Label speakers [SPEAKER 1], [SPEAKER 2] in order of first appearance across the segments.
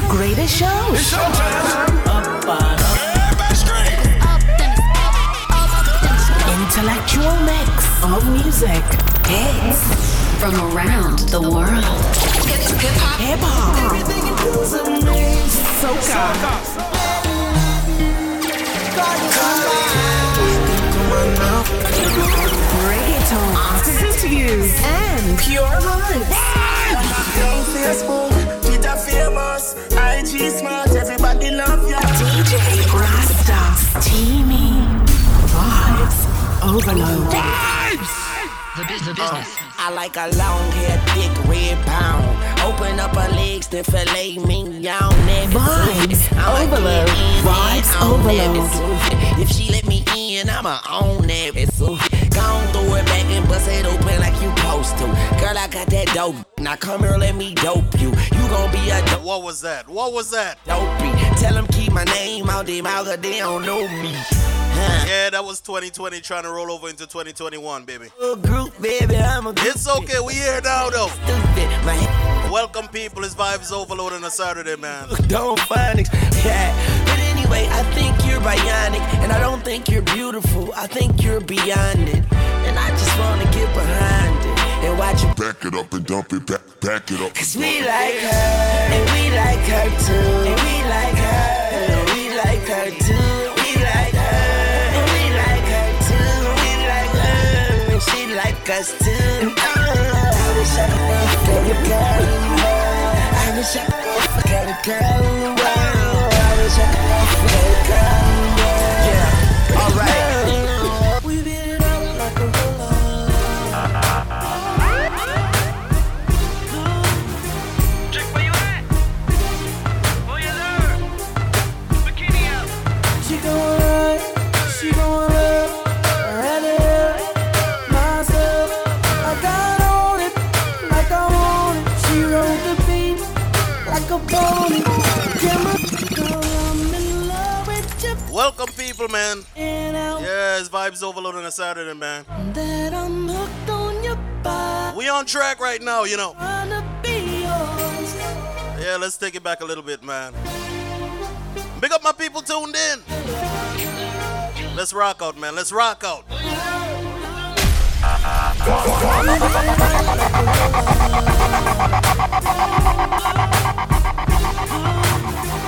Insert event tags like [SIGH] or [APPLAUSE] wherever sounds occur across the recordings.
[SPEAKER 1] the greatest shows.
[SPEAKER 2] It's showtime.
[SPEAKER 1] Intellectual mix of music. Hits
[SPEAKER 3] from around the world.
[SPEAKER 1] Hip hop. Soca. Reggaeton. Artist interviews. And pure vibes.
[SPEAKER 2] Facebook, Twitter famous, IG smart, everybody love ya.
[SPEAKER 1] DJ Rasta. Steamy. Vibes. Overload.
[SPEAKER 2] Vibes! The, the business. Uh, I like a long hair, thick red pound. Open up her legs, then fillet me down.
[SPEAKER 1] Vibes. Overload. Vibes. Overload.
[SPEAKER 2] If she let me in, I'ma own that. So gon' throw it back and bust it open like you supposed to. Girl, I got that dope. Now come here, let me dope you. You gon' be a dope.
[SPEAKER 4] What was that? What was that?
[SPEAKER 2] Dopey. Tell them keep my name out their mouth, cause they don't know me.
[SPEAKER 4] Yeah, that was 2020 trying to roll over into 2021, baby.
[SPEAKER 2] Group, baby, I'm a
[SPEAKER 4] It's okay, we here now, though.
[SPEAKER 2] Stupid.
[SPEAKER 4] Welcome, people. It's Vibes Overload on a Saturday, man.
[SPEAKER 2] Don't find it. Yeah. Anyway, I think you're bionic, and I don't think you're beautiful. I think you're beyond it. And I just wanna get behind it and watch you
[SPEAKER 5] back it up and dump it back, back it up.
[SPEAKER 2] Cause we like her, and we like her too. And we like her, and we like her too. us too. Uh, I wish I could every girl in the world. I wish I could every girl in the world. I wish I could every girl in the world. Cause I can't
[SPEAKER 4] Welcome, people, man.
[SPEAKER 2] And out
[SPEAKER 4] Yeah, it's Vibes Overload on a Saturday, man.
[SPEAKER 2] that I'm hooked on.
[SPEAKER 4] We on track right now, you know. Yeah, let's take it back a little bit, man. Big up my people tuned in. Let's rock out, man. Let's rock out. [LAUGHS] [LAUGHS]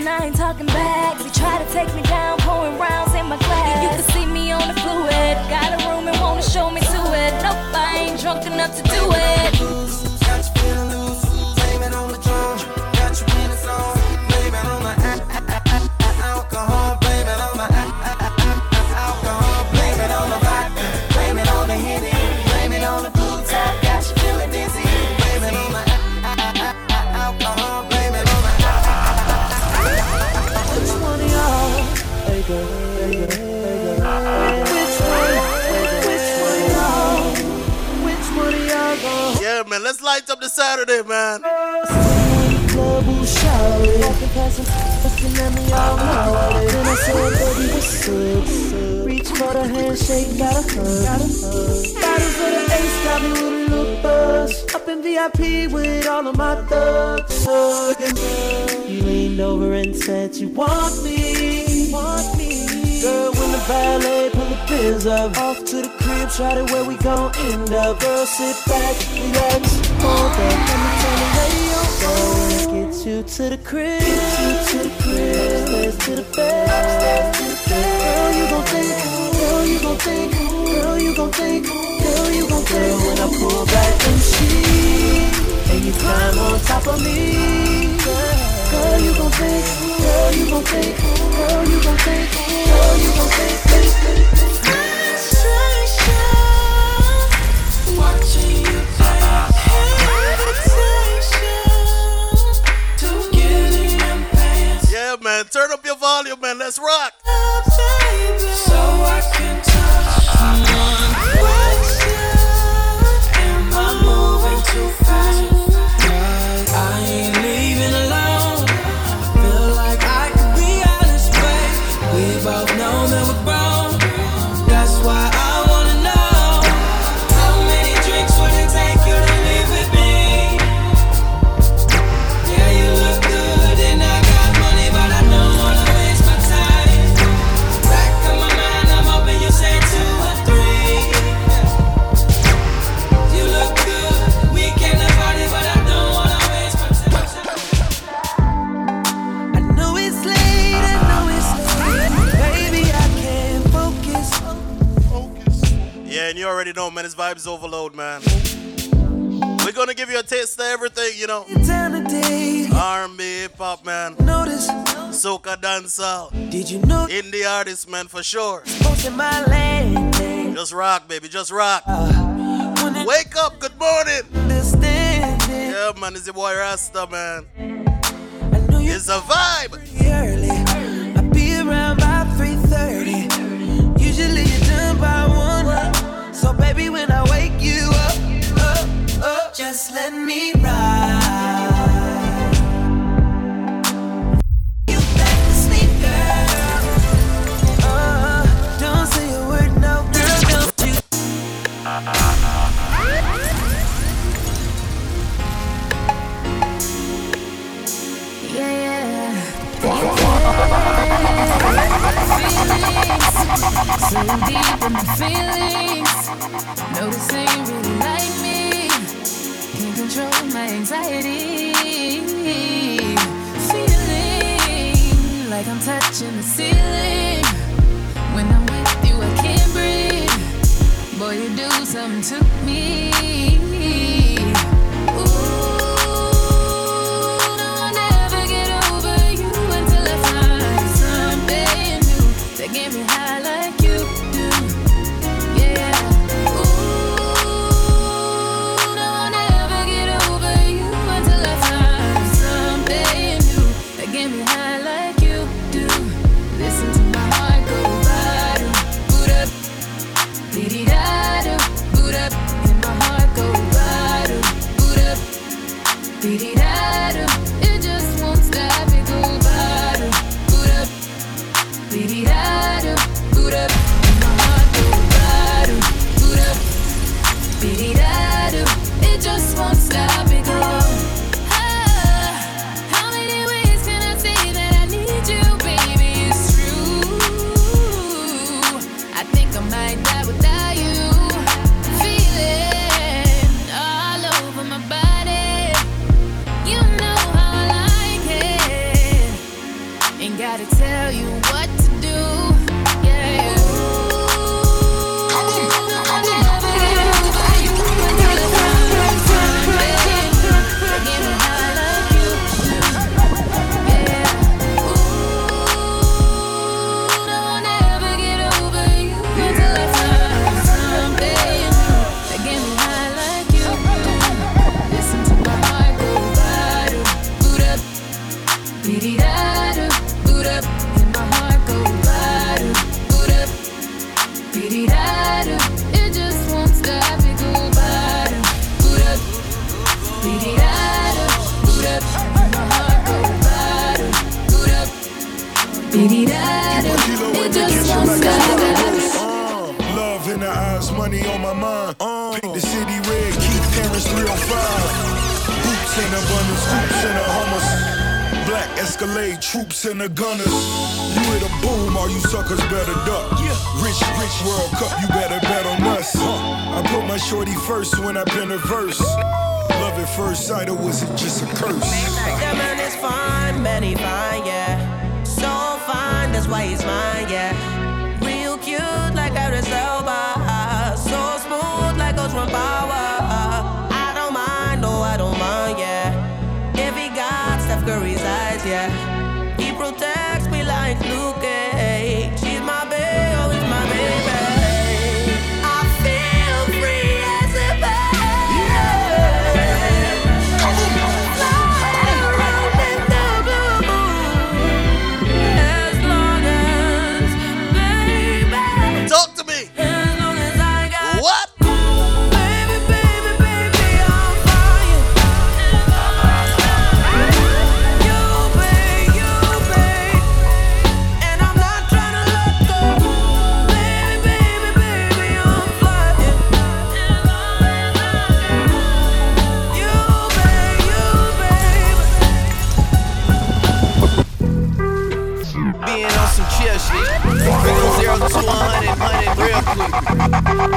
[SPEAKER 4] and I
[SPEAKER 2] ain't talking back. They try to take me down, pouring rounds in my glass. And you can see me on the fluid. Got a room and wanna show me to it. Nope, I ain't drunk enough to do it.
[SPEAKER 6] up this Saturday, man.
[SPEAKER 4] Reach for the handshake, got a hug. Got a hug. Body for the ace, got me with a little buzz. Up in VIP with all of my thugs. You leaned over and said you want me. Want me Girl, when the valet pull the pins up, off to the crib, try to where we gon' end up. Girl, sit back, relax, hold up, let me turn the radio on. Get you to the crib, get you to the crib, upstairs to the bed, upstairs to the bed. Girl, you gon' think, girl, you gon' think, girl, you gon' think, girl, you gon' think. Girl, when I pull back the sheets, and you climb on top of me, girl.
[SPEAKER 6] Yeah, man, turn up your volume, man. Let's rock.
[SPEAKER 7] Oh, so I know,
[SPEAKER 6] man. His vibes overload, man. We're gonna give you a taste of everything, you know. R&B, hip hop, man.
[SPEAKER 7] Notice,
[SPEAKER 6] soca, dancehall.
[SPEAKER 7] Did you know?
[SPEAKER 6] Indie artist, man, for sure. Just rock, baby. Just rock.
[SPEAKER 7] Uh,
[SPEAKER 6] Wake up. Good morning. Yeah, man. It's your boy Rasta, man. It's a vibe.
[SPEAKER 7] Oh, baby, when I wake you up, up, up, just let me ride.
[SPEAKER 2] So deep in my feelings. They ain't really like me. Can't control my anxiety. Feeling like I'm touching the ceiling. When I'm with you, I can't breathe. Boy, you do something to me.
[SPEAKER 8] Being on some chill shit. From zero to a hundred, hundred real quick.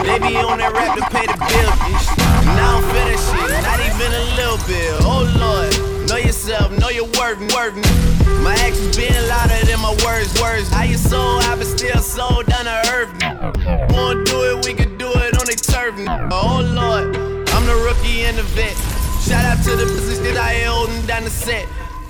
[SPEAKER 8] They be on that rap to pay the bill, bitch. Now I'm finished shit, not even a little bit. Oh lord, know yourself, know your worth, worth. My actions being louder than my words, words. How you soul, I been still sold down to earth. Wanna do it, we can do it on the turf. Oh lord, I'm the rookie and the vet. Shout out to the business that I ain't holding down the set.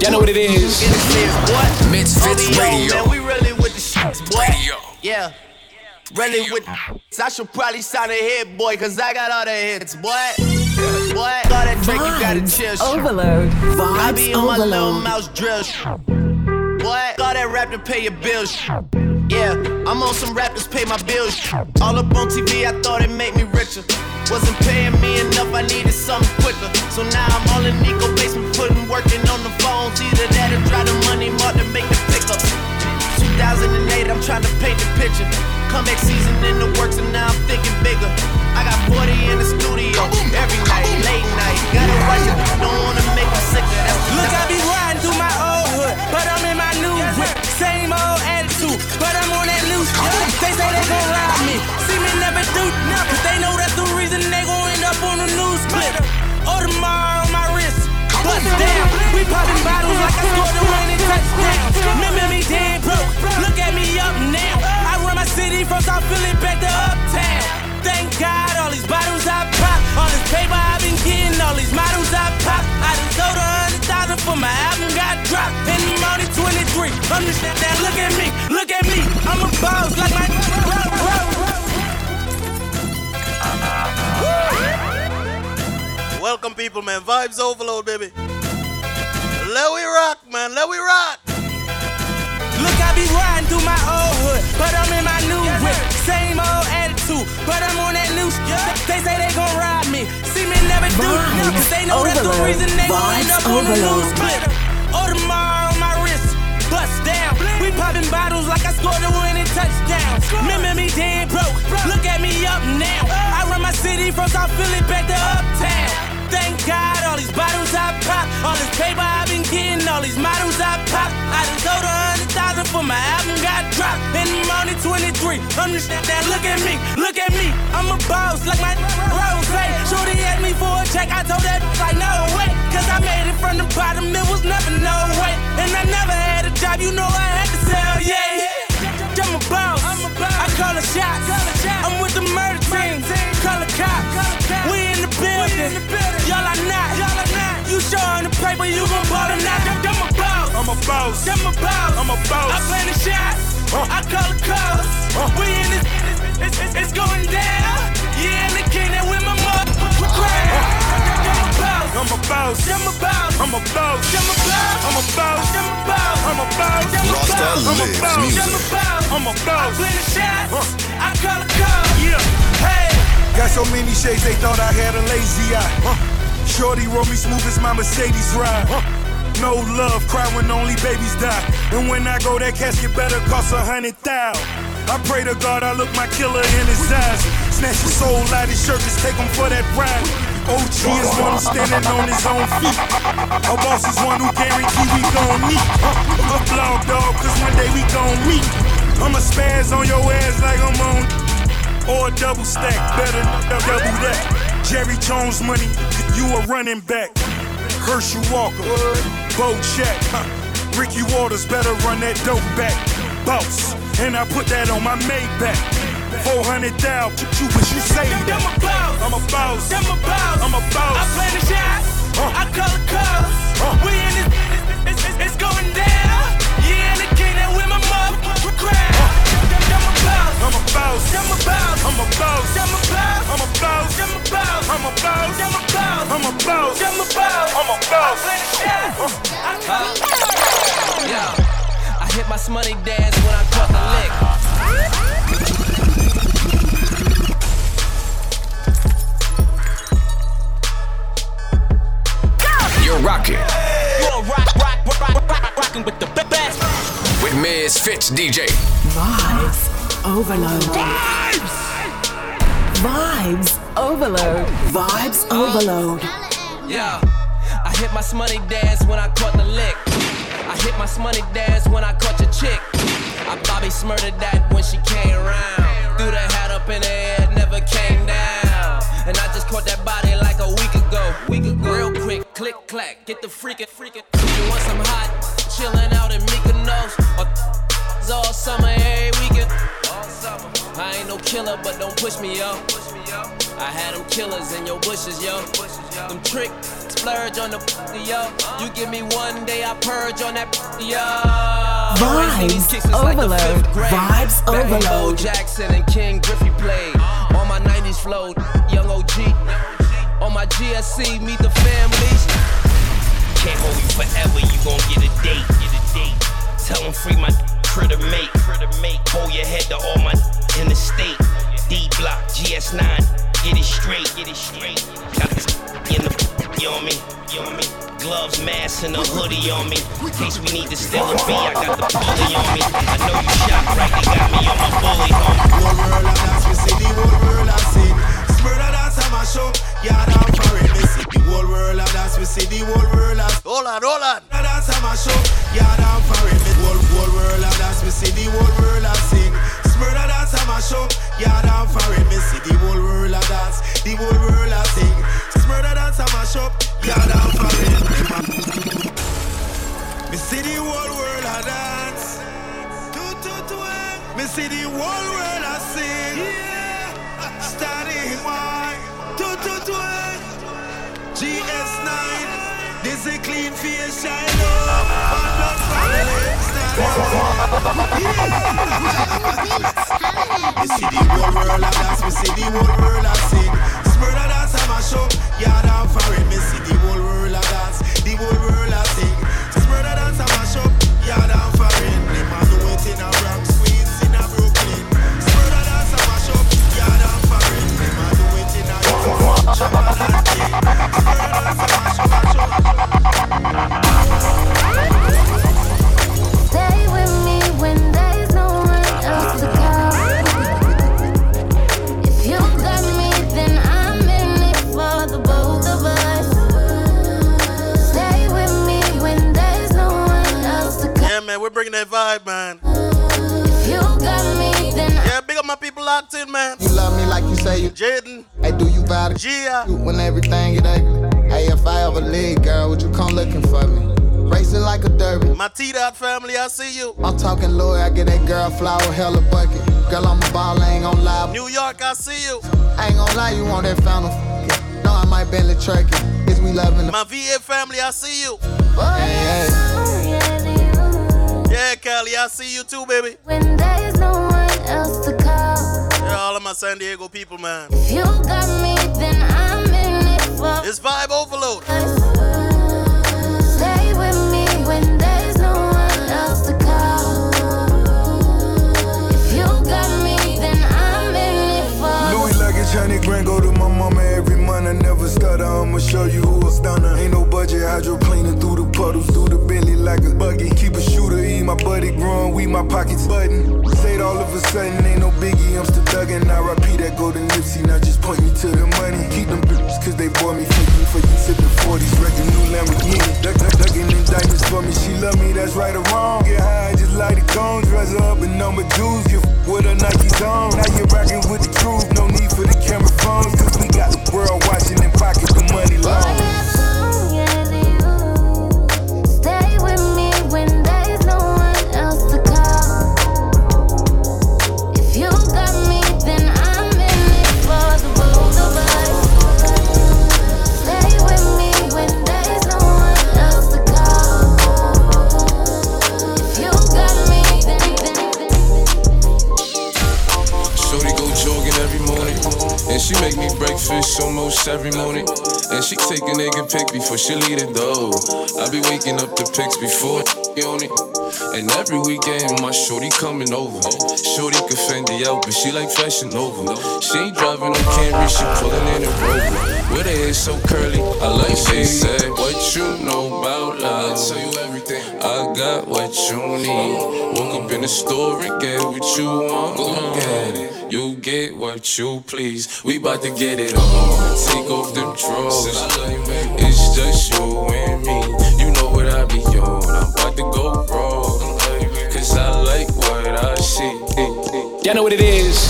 [SPEAKER 9] Y'all know what it is.
[SPEAKER 8] In the. MizFitz
[SPEAKER 9] Radio.
[SPEAKER 8] Man, we really with the shits, boy.
[SPEAKER 9] Radio.
[SPEAKER 8] Yeah. Really with the I should probably sign a hit, boy, cause I got all the hits, boy. Boy, all that drink, you gotta chill.
[SPEAKER 10] Vibes overload.
[SPEAKER 8] I be in my little
[SPEAKER 10] overload.
[SPEAKER 8] mouse drill. Boy, all that rap to pay your bills. Yeah, I'm on some rappers, pay my bills. All up on TV, I thought it made me richer. Wasn't paying me enough, I needed something quicker. So now I'm all in Nico basement, putting working on the phones. Either that or try the money mark to make the pickup. 2008, I'm trying to paint the picture. Comeback season in the works, and now I'm thinking bigger. I got 40 in the studio every night, late night. Gotta watch it, don't wanna make me sicker.
[SPEAKER 11] Look, I be riding through my old hood, but I'm in They say they gon' rob me, see me never do nothing. They know that's the reason they gon' end up on the news clip. Audemars on my wrist, bust down. We popping bottles like I scored the winning touchdown. Remember me dead broke, look at me up now. I run my city from South Philly back to Uptown. Thank God, all these bottles I pop, all this paper I've been getting, all these models I pop. I done sold a hundred thousand for my album got dropped. And I'm only 23. I'm just now look at me, look at me. I'm a boss like my.
[SPEAKER 6] Welcome, people, man. Vibes overload, baby. Let we rock, man. Let we rock.
[SPEAKER 11] Look, I be riding through my old hood, but I'm in my new whip. Same old attitude, but I'm on that new shit. They say they gon' rob me, see me never do
[SPEAKER 10] Vibes
[SPEAKER 11] They know that's the
[SPEAKER 10] overload.
[SPEAKER 11] reason they gon' end
[SPEAKER 10] Vibes
[SPEAKER 11] up on the
[SPEAKER 10] overload.
[SPEAKER 11] news clip. Audemars on We popping bottles like I scored a winning touchdown. Remember me dead broke, look at me up now. I run my city from South Philly back to Uptown. Thank God, all these bottles I pop, all this paper I've been getting, all these models I pop. I sold a hundred thousand for my album got dropped, and I'm only 23. I'm just now look at me, look at me. I'm a boss like my rose. Shorty asked me for a check, I told that like no way, cause I made it from the bottom, it was never no way, and I never had a job, you know I had to sell, yeah. I'm a boss, I call a shot. I'm with the murder team, call a cop. We in the building, y'all are not. You showing the paper, you gon' ball or not. I'm a boss,
[SPEAKER 5] I'm a boss.
[SPEAKER 11] I'm a boss.
[SPEAKER 5] I'm a boss.
[SPEAKER 11] I play the shots, I call the calls. We in this, it's, it's, it's going down. Yeah, and the king that with my mother. I'm a boss.
[SPEAKER 5] I'm a boss.
[SPEAKER 11] I'm a boss.
[SPEAKER 5] I'm a boss.
[SPEAKER 11] I'm a boss.
[SPEAKER 5] I'm a boss.
[SPEAKER 11] I'm a boss.
[SPEAKER 5] I'm a boss.
[SPEAKER 9] Rasta
[SPEAKER 5] I'm a
[SPEAKER 9] lives
[SPEAKER 5] boss.
[SPEAKER 9] music.
[SPEAKER 11] I'm a boss.
[SPEAKER 5] I'm a boss.
[SPEAKER 11] I play the shots. I call the calls.
[SPEAKER 5] Yeah.
[SPEAKER 11] Hey.
[SPEAKER 5] Got so many shades they thought I had a lazy eye. Huh. Shorty roll me smooth as my Mercedes ride. Huh. No love, cry when only babies die. And when I go, that casket better cost a hundred thousand. I pray to God I look my killer in his eyes. Snatch his soul out his shirt, just take him for that ride. OG is one standing on his own feet. A boss is one who guarantee we gon' meet. A blog dog, cause one day we gon' meet. I'ma spaz on your ass like I'm on or a double stack, better double that. Jerry Jones money, you a running back. Herschel Walker, Bo Jack, huh. Ricky Watters better run that dope back. Boss, and I put that on my Maybach. 400 thou, you wish you saved
[SPEAKER 11] I'm a boss.
[SPEAKER 5] I'm a boss.
[SPEAKER 11] I'm a boss.
[SPEAKER 5] I'm a boss.
[SPEAKER 11] I play the shots.
[SPEAKER 5] Uh.
[SPEAKER 11] I call the calls.
[SPEAKER 5] Uh.
[SPEAKER 11] We in this, it's, it's, it's going down. I'm a boss.
[SPEAKER 5] I'm a boss.
[SPEAKER 11] I'm a boss.
[SPEAKER 5] I'm a boss.
[SPEAKER 11] I'm a boss.
[SPEAKER 5] I'm a boss.
[SPEAKER 11] I'm a boss.
[SPEAKER 5] I'm a boss.
[SPEAKER 11] I'm a boss.
[SPEAKER 5] I'm a boss.
[SPEAKER 11] I'm a boss. Play. I call the calls.
[SPEAKER 8] Yeah. I hit my Shmoney dance when I caught the lick.
[SPEAKER 9] You're rocking
[SPEAKER 11] You're rock, rock, rock, rock, rock, rocking with the best.
[SPEAKER 9] with MizFitz DJ.
[SPEAKER 10] Vibes overload. Vibes. Vibes overload. Vibes overload.
[SPEAKER 8] Yeah. I hit my Shmoney dance when I caught the lick. I hit my Shmoney dance when I caught your chick. I Bobby smurted that when she came around. Threw the hat up in the air, never came down. And I just caught that body like a week ago. Week ago. Real quick, click clack, get the freaking freaking. You want some hot, chillin' out in Mykonos or all summer, every weekend. All summer. I ain't no killer, but don't push me, yo. I had them killers in your bushes, yo. Them tricks
[SPEAKER 12] splurge on the yo. You give me one day, I purge on that yo.
[SPEAKER 10] Vibes overload. Vibes
[SPEAKER 12] Back when Bo
[SPEAKER 10] overload.
[SPEAKER 12] Jackson and Ken Griffey played. On my 90s flow, young OG. On my GS9, meet the families.
[SPEAKER 8] Can't hold you forever, you gon' get a date. Get a date. Tell 'em free my critter mate. Hold your head to all my in the state. D block, GS9. Get it straight, get it straight. Got this in the you on me, you on me. Gloves, mask, and a hoodie on me. In case we need to steal a bee, I got the bully on me. I know you shot right, they got me on my bully, homie.
[SPEAKER 11] Whole world of dance, we see the whole world of sin. Murder dance, I'm a show. Yeah, down for it, see the whole world of dance, we see the whole world of
[SPEAKER 6] Hold on, hold on.
[SPEAKER 11] Murder dance, I'm a show. Yeah, down for it, whole whole world of dance, we see the whole world of sing. Murder dance, I'm a show. Yeah, down for it, me see the whole world of dance, the whole world of sing. Murder dance, I'm a show. Yeah, down for it. Me see the whole world of dance. Me see the whole world of sing. Yeah. Starting why? Is clean face, up. One blood family. Me see the whole world of dance. Me see the whole world of sing. Murder dance, I'm a show. Yeah, down for it.
[SPEAKER 6] Locked in, man.
[SPEAKER 13] You love me like you say you
[SPEAKER 6] Jaden,
[SPEAKER 13] Hey, do you vow to
[SPEAKER 6] Gia,
[SPEAKER 13] shoot when everything get ugly? Hey, if I ever leave, girl, would you come looking for me? Racing like a derby.
[SPEAKER 6] my T-Dot family, I see you.
[SPEAKER 13] I'm talking Lloyd, I get that girl flower, hella bucket. Girl, I'm a ball, I ain't gon' lie.
[SPEAKER 6] New York, I see you.
[SPEAKER 13] I ain't gon' lie, you want that fountain. f- No, I might Bentley Turkey. Is we loving the
[SPEAKER 6] My VA family, I see you.
[SPEAKER 13] hey, hey.
[SPEAKER 6] Yeah, Cali, I see you too, baby.
[SPEAKER 14] when there's no one else to call.
[SPEAKER 6] Yeah, all of my San Diego people, man.
[SPEAKER 14] If you got me, then I'm in it for
[SPEAKER 6] It's vibe overload.
[SPEAKER 14] Stay with me when there's no one else to call. If you got me, then I'm in it for
[SPEAKER 15] Louis luggage, hundred grand, go to my mama every month. I never stutter, I'ma show you who a stunner. Ain't no budget, hydroplaning through the puddles, through the Bentley like a buggy. Keep a shooter, eat my buddy growing, we my pockets button. Say it all of a sudden, ain't no biggie, I'm still thuggin'. I repeat that golden Nipsey, now just point me to the money. Keep them bitches, cause they bought me you, for you sippin' 40s, wrecking new Lamborghini. Duck, duck, ducking them diamonds for me, she love me, that's right or wrong. Get high, just light a cone, dress up in number twos, give with a Nike zone. Now you're rockin' with the truth, no need for the camera phones, cause we got the world watching and pocket the money long.
[SPEAKER 16] She make me breakfast almost every morning. And she take a nigga pic before she leave the door. I be waking up the pics before on it. And every weekend my shorty coming over. Shorty can fend the out, but she like fashion over. She ain't driving no Camry, she pulling in a Rover. With her hair so curly, I like she said, What you know about love? I tell you everything. I got what you need. Woke up in the store and get what you want. Look at it. You get what you please. We bout to get it on. Take off them drawers. It's just you and me. You know what I be on. I'm about to go wrong. Cause I like what I see.
[SPEAKER 9] Y'all know what it is.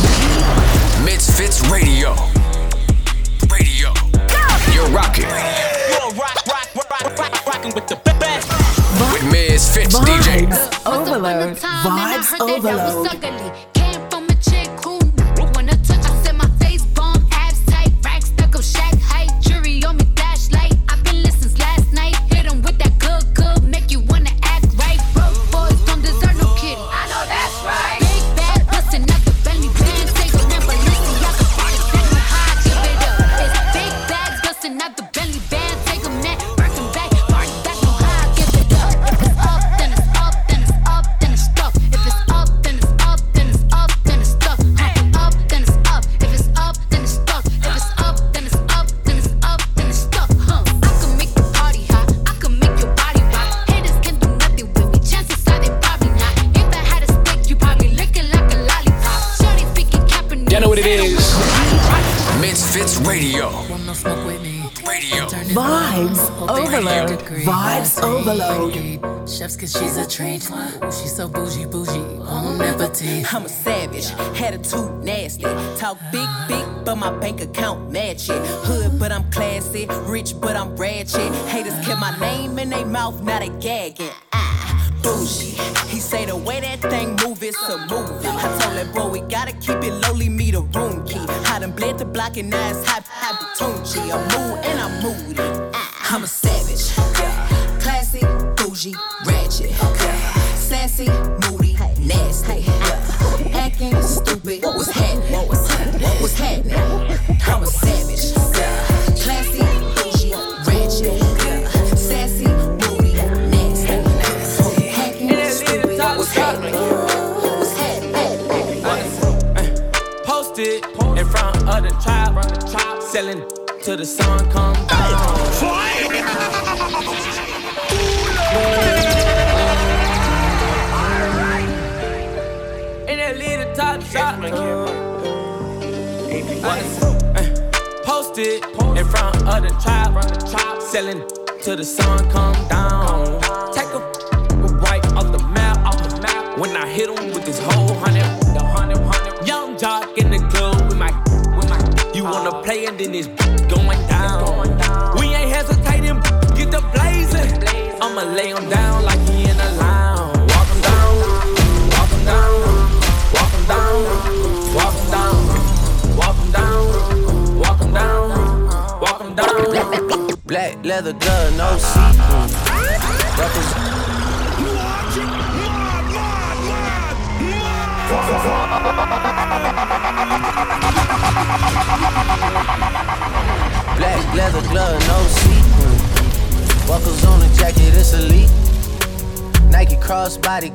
[SPEAKER 9] MizFitz Radio. Radio. You're rocking with
[SPEAKER 17] the best.
[SPEAKER 9] With MizFitz DJ.
[SPEAKER 10] Vibes overload. Vibes overload.
[SPEAKER 18] Ooh, She's so bougie, bougie, on taste.
[SPEAKER 19] I'm a savage, attitude nasty. Talk big, big, but my bank account match it. Hood, but I'm classy. Rich, but I'm ratchet. Haters kept my name in their mouth, now they gagging. Ah, bougie. He say the way that thing move, it's a movie. I told that bro, we gotta keep it lowly, me the room key. I done bled the block and now it's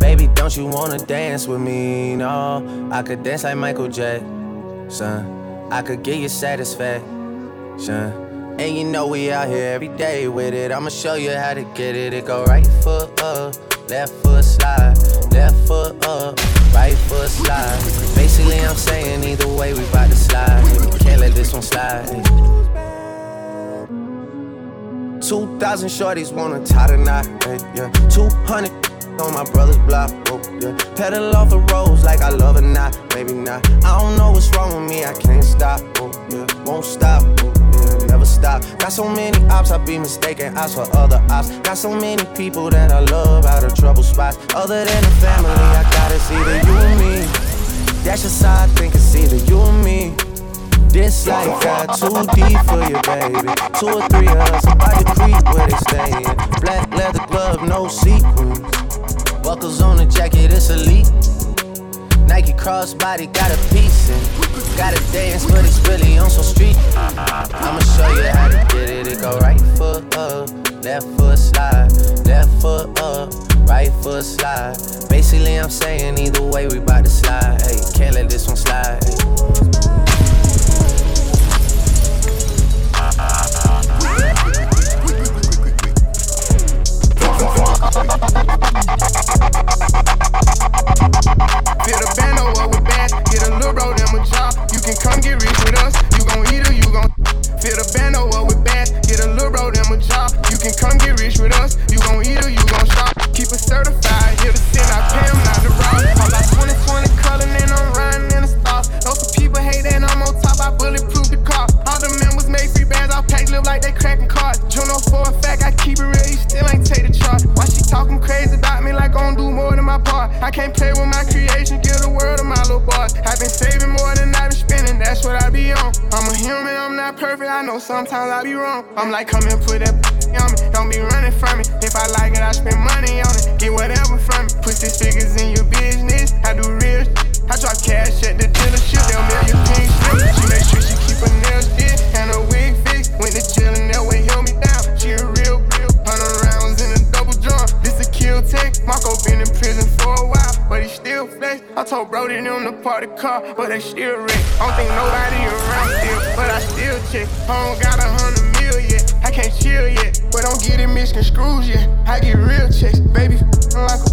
[SPEAKER 20] Baby, don't you wanna dance with me? No, I could dance like Michael Jackson. I could get you satisfaction. And you know we out here every day with it. I'ma show you how to get it. It go right foot up, left foot slide, left foot up, right foot slide. Basically, I'm saying either way we bout to slide. Can't let this one slide. 2,000 shorties wanna tie the knot, yeah. 200 on my brother's block, oh, yeah. Pedal off the roads like I love it, not, maybe not. I don't know what's wrong with me, I can't stop, oh, yeah. Won't stop, oh, yeah. Never stop. Got so many ops, I be mistaken ops for other ops. Got so many people that I love out of trouble spots. Other than the family, I gotta see the you and me. That's just how I think it's either you and me. This life got too deep for you, baby. Two or three of us about to creep where they stayin'. Black leather glove, no sequins. Buckles on the jacket, it's elite. Nike crossbody got a piece in. Gotta dance, but it's really on some street. I'ma show you how to get it. It go right foot up, left foot slide, left foot up, right foot slide. Basically, I'm saying either way we bout to slide. Hey, can't let this one slide.
[SPEAKER 21] The band with bass, get a little bro them a job. You can come get rich with us, you gon' eat or you gon' the band with bass, get a little a. You can come get rich with us, you gon' eat or you gon' shop. Keep it certified, here to sin, I pay not to rob. All about 2020 color, and I'm riding in the stars. Those some people hate that I'm on top, I bulletproof the car. All the members make free bands, I pack live like they cracking cards. Juno oh for a fact, I keep it real, you still ain't take the charge. Talking crazy about me like I don't do more than my part? I can't play with my creation, give the world to my little boss. I've been saving more than I've been spending, that's what I be on. I'm a human, I'm not perfect, I know sometimes I be wrong. I'm like, come and put that on me, don't be running from me. If I like it, I spend money on it, get whatever from me. Put these figures in your business, I do real. I drop cash at the dealership, they'll mail your pink. She make sure she keep her nails fit and her wig fixed. Went to Marco been in prison for a while, but he still flex. I told Brody them to park the car, but they still wreck. I don't think nobody around still, but I still check. I don't got a hundred million, I can't chill yet. But don't get it misconstrued yet. I get real checks, baby. Like a,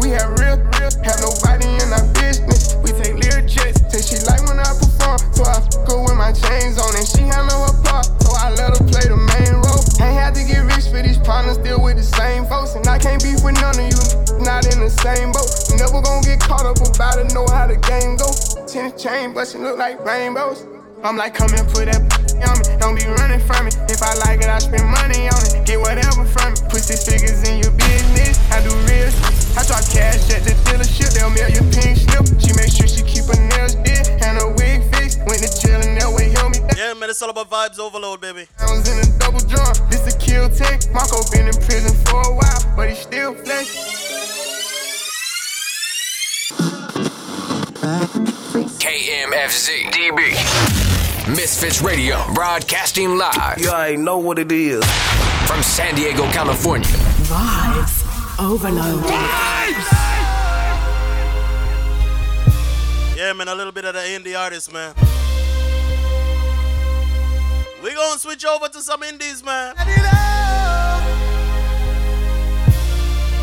[SPEAKER 21] we have real, real, have nobody in our business. We take little jets, say she like when I perform, so I fuck her with my chains on, and she handle her part, so I let her play the. Ain't had to get rich for these partners, still with the same folks. And I can't beef with none of you, not in the same boat. Never gonna get caught up about it, know how the game go. Tennis chain, she look like rainbows. I'm like, come and put that on me. Don't be running from me. If I like it, I spend money on it. Get whatever from me. Put six figures in your business. I do real shit. I drop cash at the dealership. They'll mail your pink slip. She make sure she keep her nails did and help.
[SPEAKER 6] Yeah, man, it's all about vibes overload, baby.
[SPEAKER 21] I was in a double drum. This a kill tech. Marco been in prison for a while, but he still flex.
[SPEAKER 9] KMFZ DB. MizFitz Radio, broadcasting live.
[SPEAKER 22] You already know what it is.
[SPEAKER 9] From San Diego, California.
[SPEAKER 10] Vibes overload. Vibes!
[SPEAKER 6] Yeah, man, a little bit of the indie artist, man. We gonna switch over to some indies, man.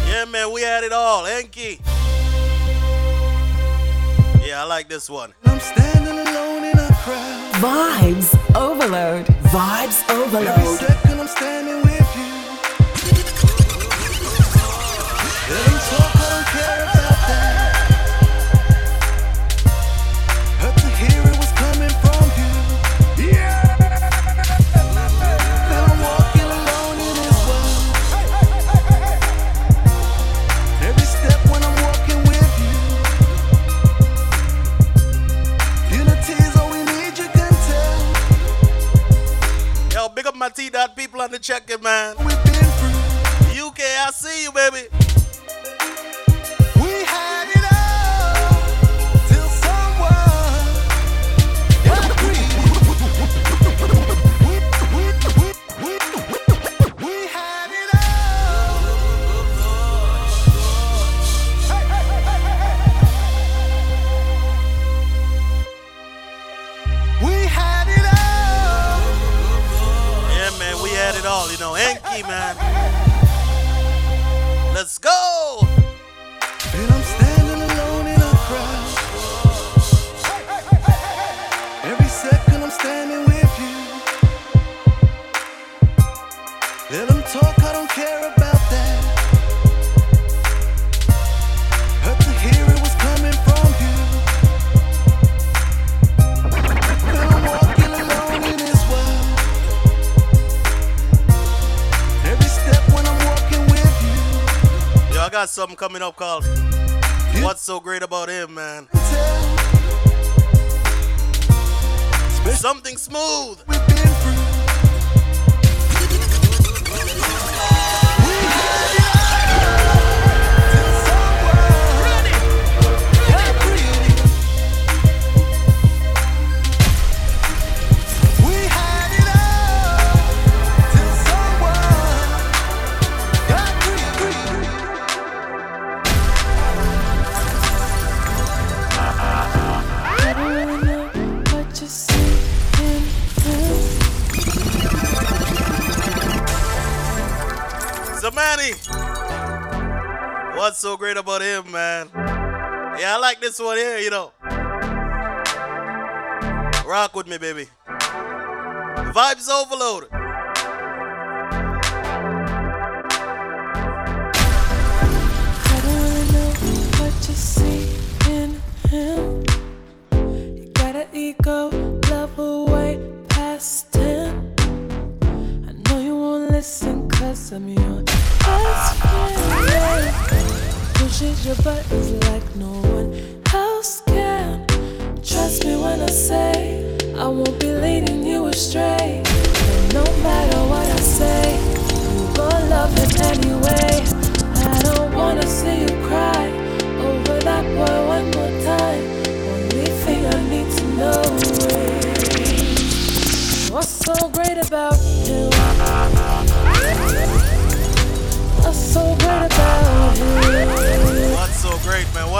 [SPEAKER 6] Yeah, man, we had it all. Enki. Yeah, I like this one.
[SPEAKER 23] I'm standing alone in a crowd.
[SPEAKER 10] Vibes overload. Vibes
[SPEAKER 23] Every
[SPEAKER 10] overload.
[SPEAKER 6] Dot people on the check-in, man. UK, I see you, baby.
[SPEAKER 23] Coming
[SPEAKER 6] up called What's So Great About Him, man. Something smooth. So great about him, man? Yeah, I like this one here, you know. Rock with me, baby. Vibes overload.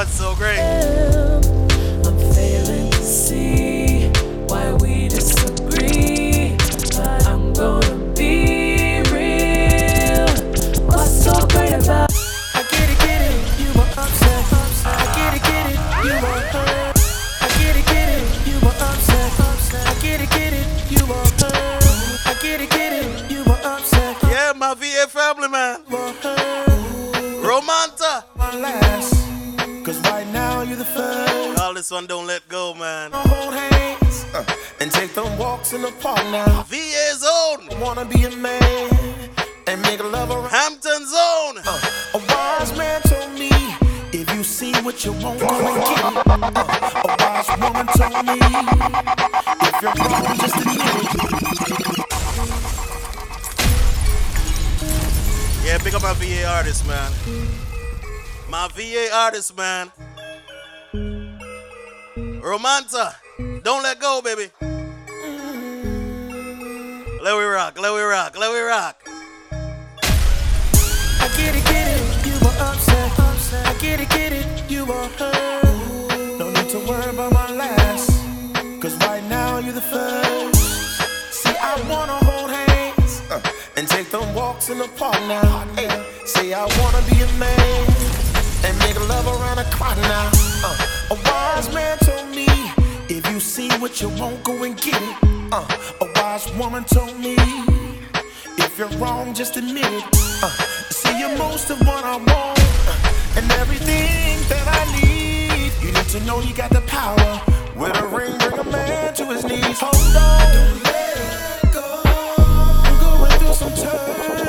[SPEAKER 23] that's so great. I'm failing to see why we disagree, but I'm going. One, don't
[SPEAKER 6] let go, man.
[SPEAKER 2] Hold hands uh, and take them walks in the park now.
[SPEAKER 6] VA zone.
[SPEAKER 2] Wanna be a man and make a love around.
[SPEAKER 6] Hampton zone.
[SPEAKER 2] Uh, a wise man told me if you see what you want, go and get it. Uh, a wise woman told me if you're wrong, just admit it.
[SPEAKER 6] Yeah, pick up my VA artist, man. My VA artist, man. Romanta, don't let go, baby. Let we rock, let we rock, let we rock.
[SPEAKER 2] I get it, get it, you were upset, upset. I get it, get it, you were hurt. No need to worry about my last, cause right now you're the first. See, I wanna hold hands uh, and take them walks in the park now. Hey, say I wanna be a man and make love around the clock now. Uh, a wise man told me if you see what you want, go and get it. Uh, a wise woman told me if you're wrong, just admit it. Uh, see, you're most of what I want uh, and everything that I need. You need to know you got the power. With a ring, bring a man to his knees. Hold on, don't let go. I'm going through some turbulence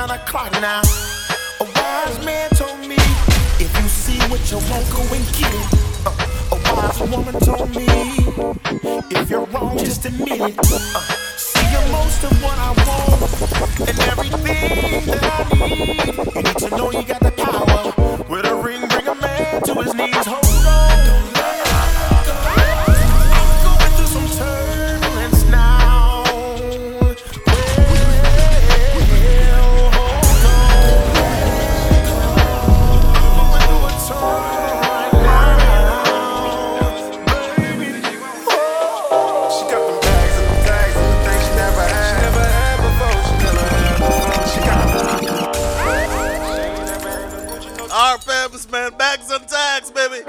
[SPEAKER 2] love around the clock now. A wise man told me if you see what you want, go and get it. Uh, a wise woman told me if you're wrong, just admit it. Uh, see, you're most of what I want and everything that I need. You need to know you got the power. With a ring, bring a man to his knees. Hold on,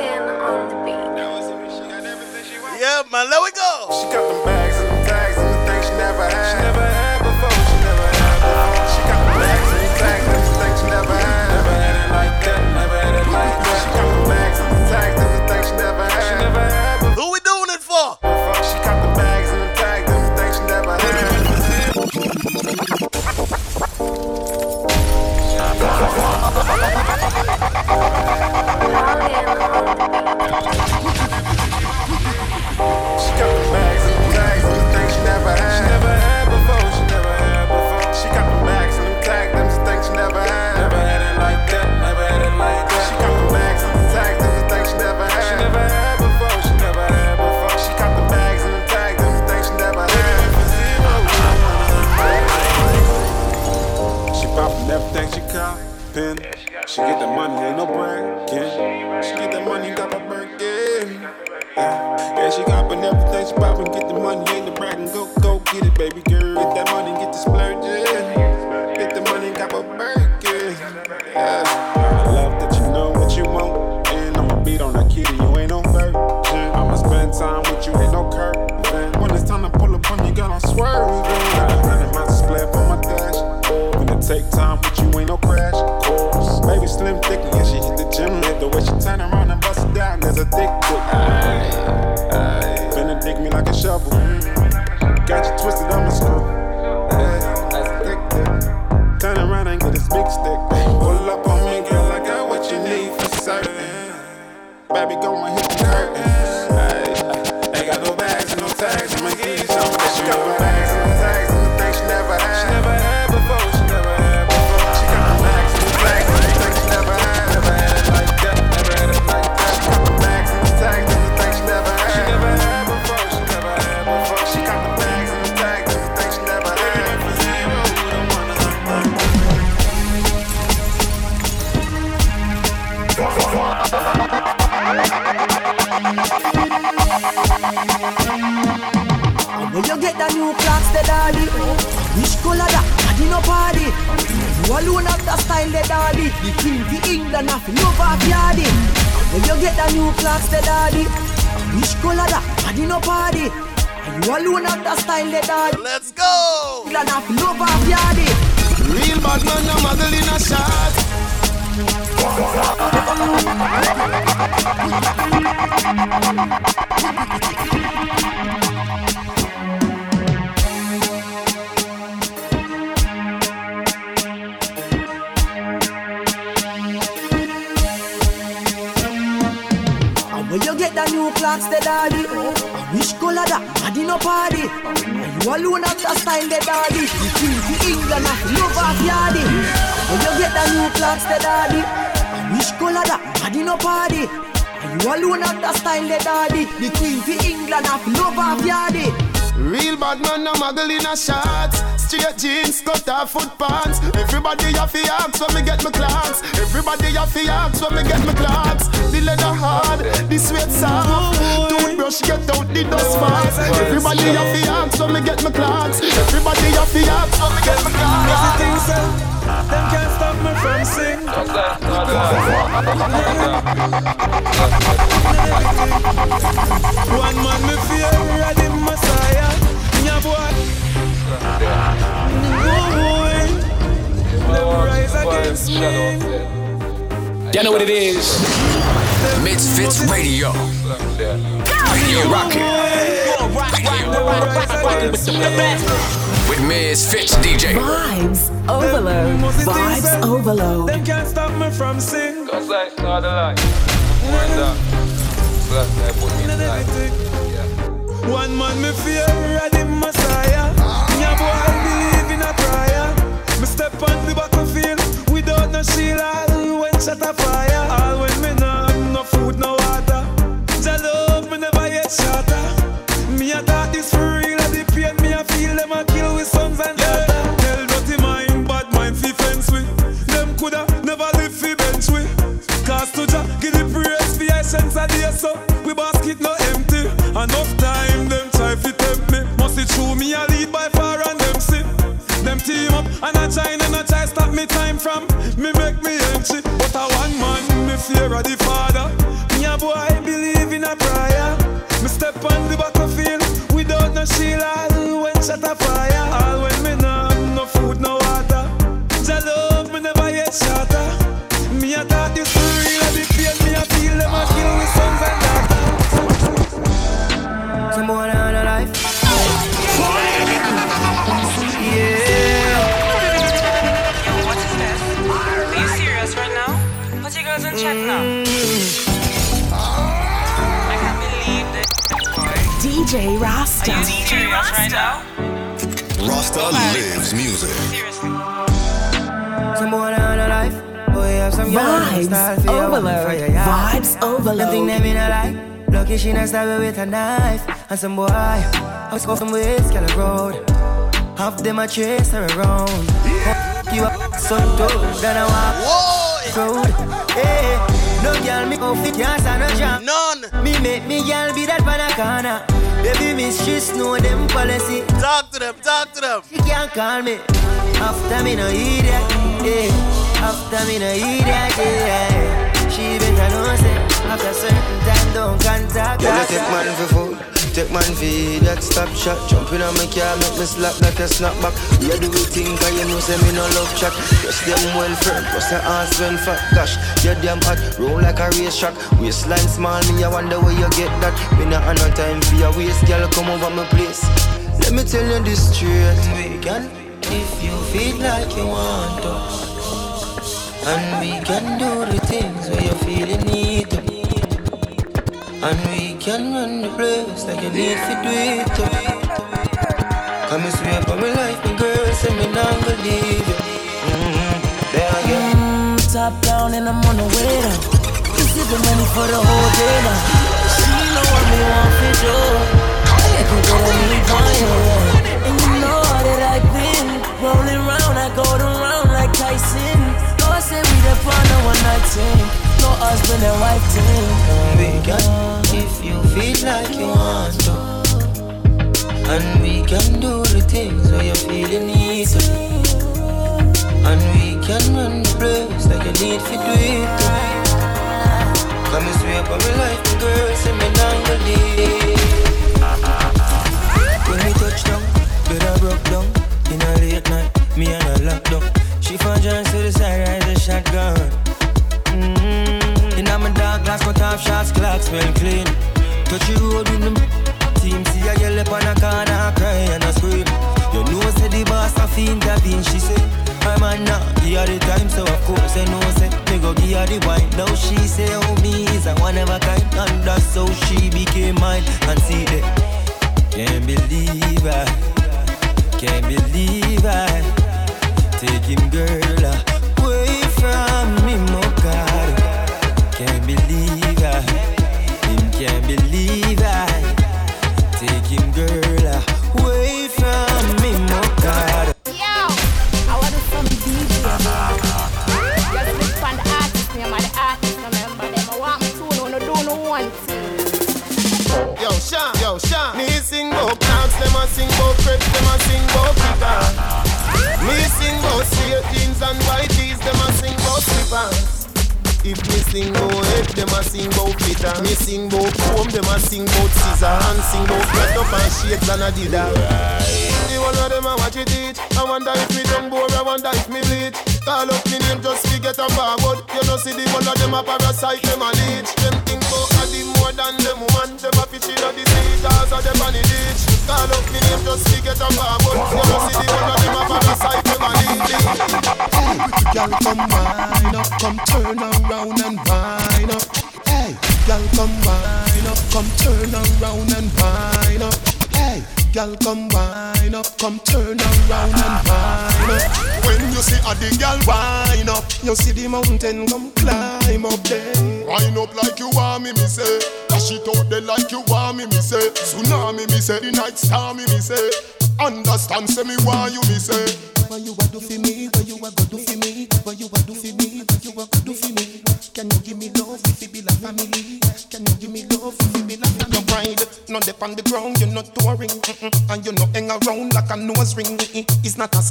[SPEAKER 24] tags,
[SPEAKER 6] baby. Yeah, man, let we go.
[SPEAKER 24] She got them bags
[SPEAKER 25] against me.
[SPEAKER 9] You know what it is? MizFitz Radio. Radio Rocket. With MizFitz DJ.
[SPEAKER 10] Vibes overload. Vibes overload.
[SPEAKER 25] Them can't stop me from sing.
[SPEAKER 26] Cause like, not the lie. More than. Plus, they put me inside.
[SPEAKER 25] One man me fear, the Messiah. Yeah, boy, I believe in a prayer. Me step on the battlefield without no shield. All when shot a fire. All when me no have no food, no water. Jah love me never yet shatter. Me a thought this for real, and the pain me a feel them a kill with sons and daughter. Tell dirty mind, bad mind fi fence with. Them coulda never live fi bench with. Cause to Jah give the praise fi sense a day so we basket no empty. Enough time them try fi tempt me. Must it true me a lead by far and them see. Them team up and I try and I try stop me time from of the father. Me a boy believe in a prayer. Me step on the battlefield without no shield. When shot a fire.
[SPEAKER 10] DJ Rasta.
[SPEAKER 27] Are you serious right now?
[SPEAKER 5] Rasta lives music.
[SPEAKER 2] Some boy on a life. Boy, have some
[SPEAKER 10] Vibes
[SPEAKER 2] style
[SPEAKER 10] overload. Vibes overload.
[SPEAKER 2] Them think them in a like. Lucky she not stab with a knife. And some boy, I was go some ways, girl, a road. Half them a chase her around. You up so dope, then I walk road. Hey, no girl me go fit can't stand a jam.
[SPEAKER 6] None.
[SPEAKER 2] Me make me girl be that banana. Baby mistress know them policy.
[SPEAKER 6] Talk to them, talk to them.
[SPEAKER 2] She can't call me. After me no hear that. Yeah. After me no hear that. Yeah. She better know say after certain time don't contact.
[SPEAKER 28] Girl, you take man for food, take man eat that stop shot. Jumping on my car, make me slap like a snapback. Yeah, do it thing, cause you know say me no love chat. Yes, them well firm, plus the ass when fat. Gosh, Yeah, damn hot, roll like a race track. Waistline small, me I wonder where you get that. Me not have no time for your waist, girl, come over my place. Let me tell you this straight, we can.
[SPEAKER 2] If you feel like you want to, and we can do the things where you feel you need to. And we can run the place like you need to do it to. Come and swear for my life, my girl, say me not gonna leave you. Mm-hmm. There I go.
[SPEAKER 10] Mm, top down and I'm on the way down. Giving money for the whole day now. She know what me want for sure. I can get a need one. And you know that I've been rolling round, I go around like Tyson. No, I say we the no one night team no husband and wife thing.
[SPEAKER 2] We can, if you feel like you want to. And we can do the things where you're feeling easy. And we can run the place like you need to do it. Come and sweep up my life, girl, say me not believe.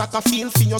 [SPEAKER 29] sack a
[SPEAKER 30] feel for your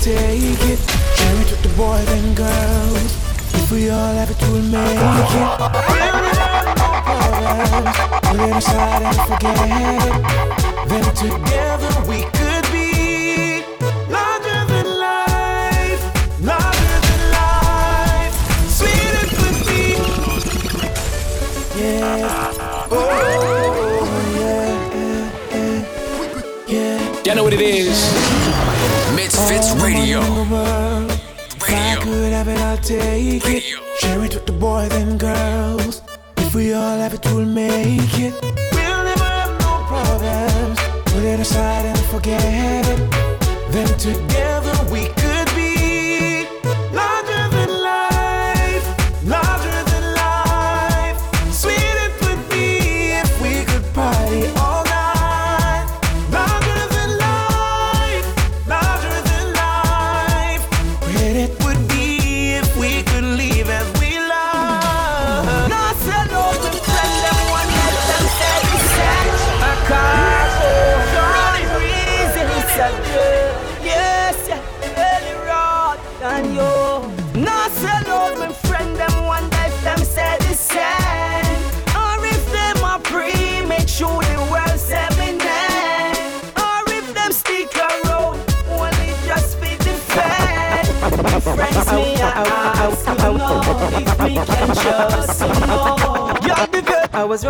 [SPEAKER 31] take it.
[SPEAKER 32] Share it with the boys and girls. If we all have it, we'll make it. Build it up, problems. Put it aside and forget it. Then together we could be larger than life, larger than life, sweet it could be. Yeah. Oh. Yeah, yeah, yeah. yeah.
[SPEAKER 9] You know what it is. It's radio.
[SPEAKER 32] If I could have it, I'll take radio. it. Share it with the boys and girls. If we all have it, we'll make it. We'll never have no problems. Put it aside and forget.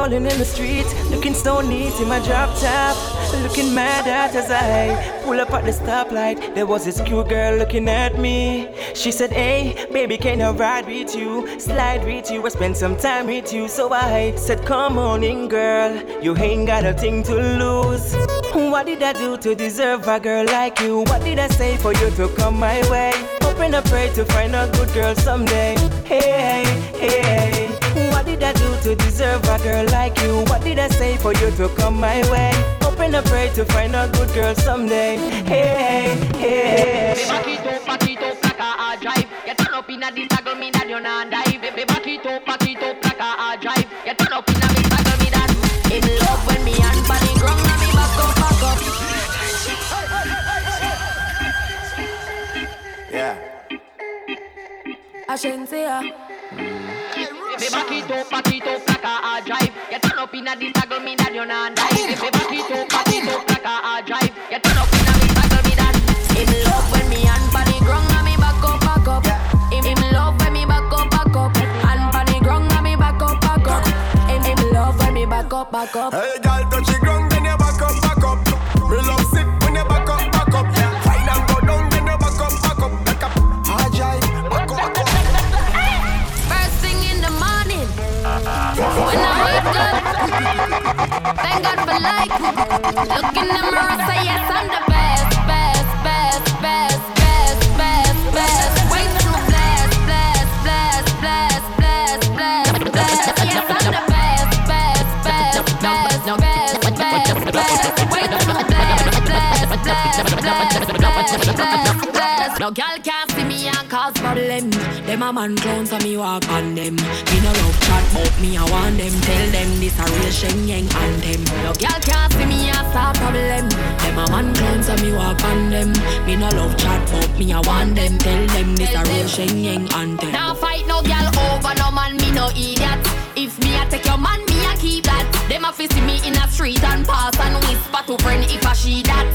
[SPEAKER 33] I was rolling in the street, looking so neat in my drop top, looking mad at as I pull up at the stoplight. There was this cute girl looking at me. She said, Hey, baby, can I ride with you? Slide with you, I spend some time with you. So I said, Come on in, girl, you ain't got a thing to lose. What did I do to deserve a girl like you? What did I say for you to come my way? Hoping I pray to find a good girl someday. Hey, hey, hey. What did I do to deserve a girl like you? What did I say for you to come my way? Hoping I pray to find a good girl someday. Hey, hey,
[SPEAKER 34] Baby, back it up, back it up like a hard drive. You turn up in a this toggle me that you not dive. Baby, back it up, back it up like a hard drive. You turn up in a this toggle me that in love when me and body ground and me back up, back up.
[SPEAKER 15] Yeah.
[SPEAKER 35] Ashensia.
[SPEAKER 34] Baby, back it up, back it up like a drive. You turn up in a this toggle me that you not dive. Baby, back it up, back it up a drive. You turn up in a this toggle me that in love when me and body ground and me back up, back up. In, in love when me back up, back up. And body ground and me back up, back up. In, in love when me back up, back up.
[SPEAKER 15] Hey, girl,
[SPEAKER 36] thank God for life. Look in the mirror, Them a man clown so me walk on them. Me no love chat but me I want them. Tell them this a real Shen Yeng anthem. No girl can't see me and start problem. Them a man clown so me walk on them. Me no love chat but me I want them. Tell them this a real Shen Yeng anthem.
[SPEAKER 34] Now fight no girl over no man, me no idiot. If me a take your man, me a keep that. Them a fi see me in a street and pass and whisper to friend if a she that.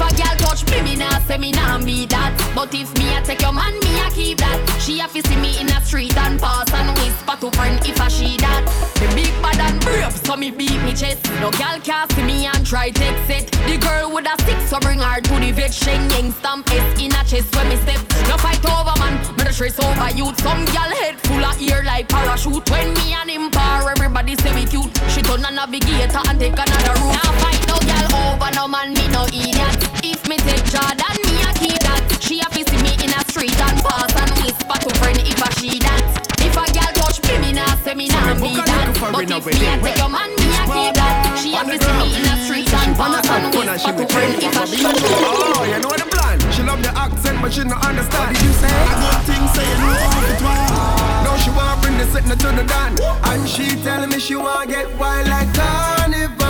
[SPEAKER 34] If a girl touch me, me nah say me nah be that. But if me a take your man, me a keep that. She a fi see me in a street and pass and whisper to friend if a she that. Me big bad and brave, so me beat me chest. No girl can see me and try take it. The girl with a stick, so bring her to the vet. Shen Yeng stamp S in a chest when me step. No fight over man, me the stress over youth. Some girl head full of ear like parachute. When me and him par, everybody say we cute. She turn a navigator and take another route. Now fight no girl over no man, me no idiot. If me take Jordan, me a keep that. She a fi see me in a street and pass and whisper to friend if a she that. If a girl touch me, me nah say me nah be that. But if me a take your man, me a keep that. She a fi see me in a street and pass and whisper to friend if a she that.
[SPEAKER 15] Oh, you know the plan. She love the accent, but she no understand. What did you say? I good thing say you know how it was. Now she wanna bring the sitting to the dan, and she telling me she wanna get wild like carnival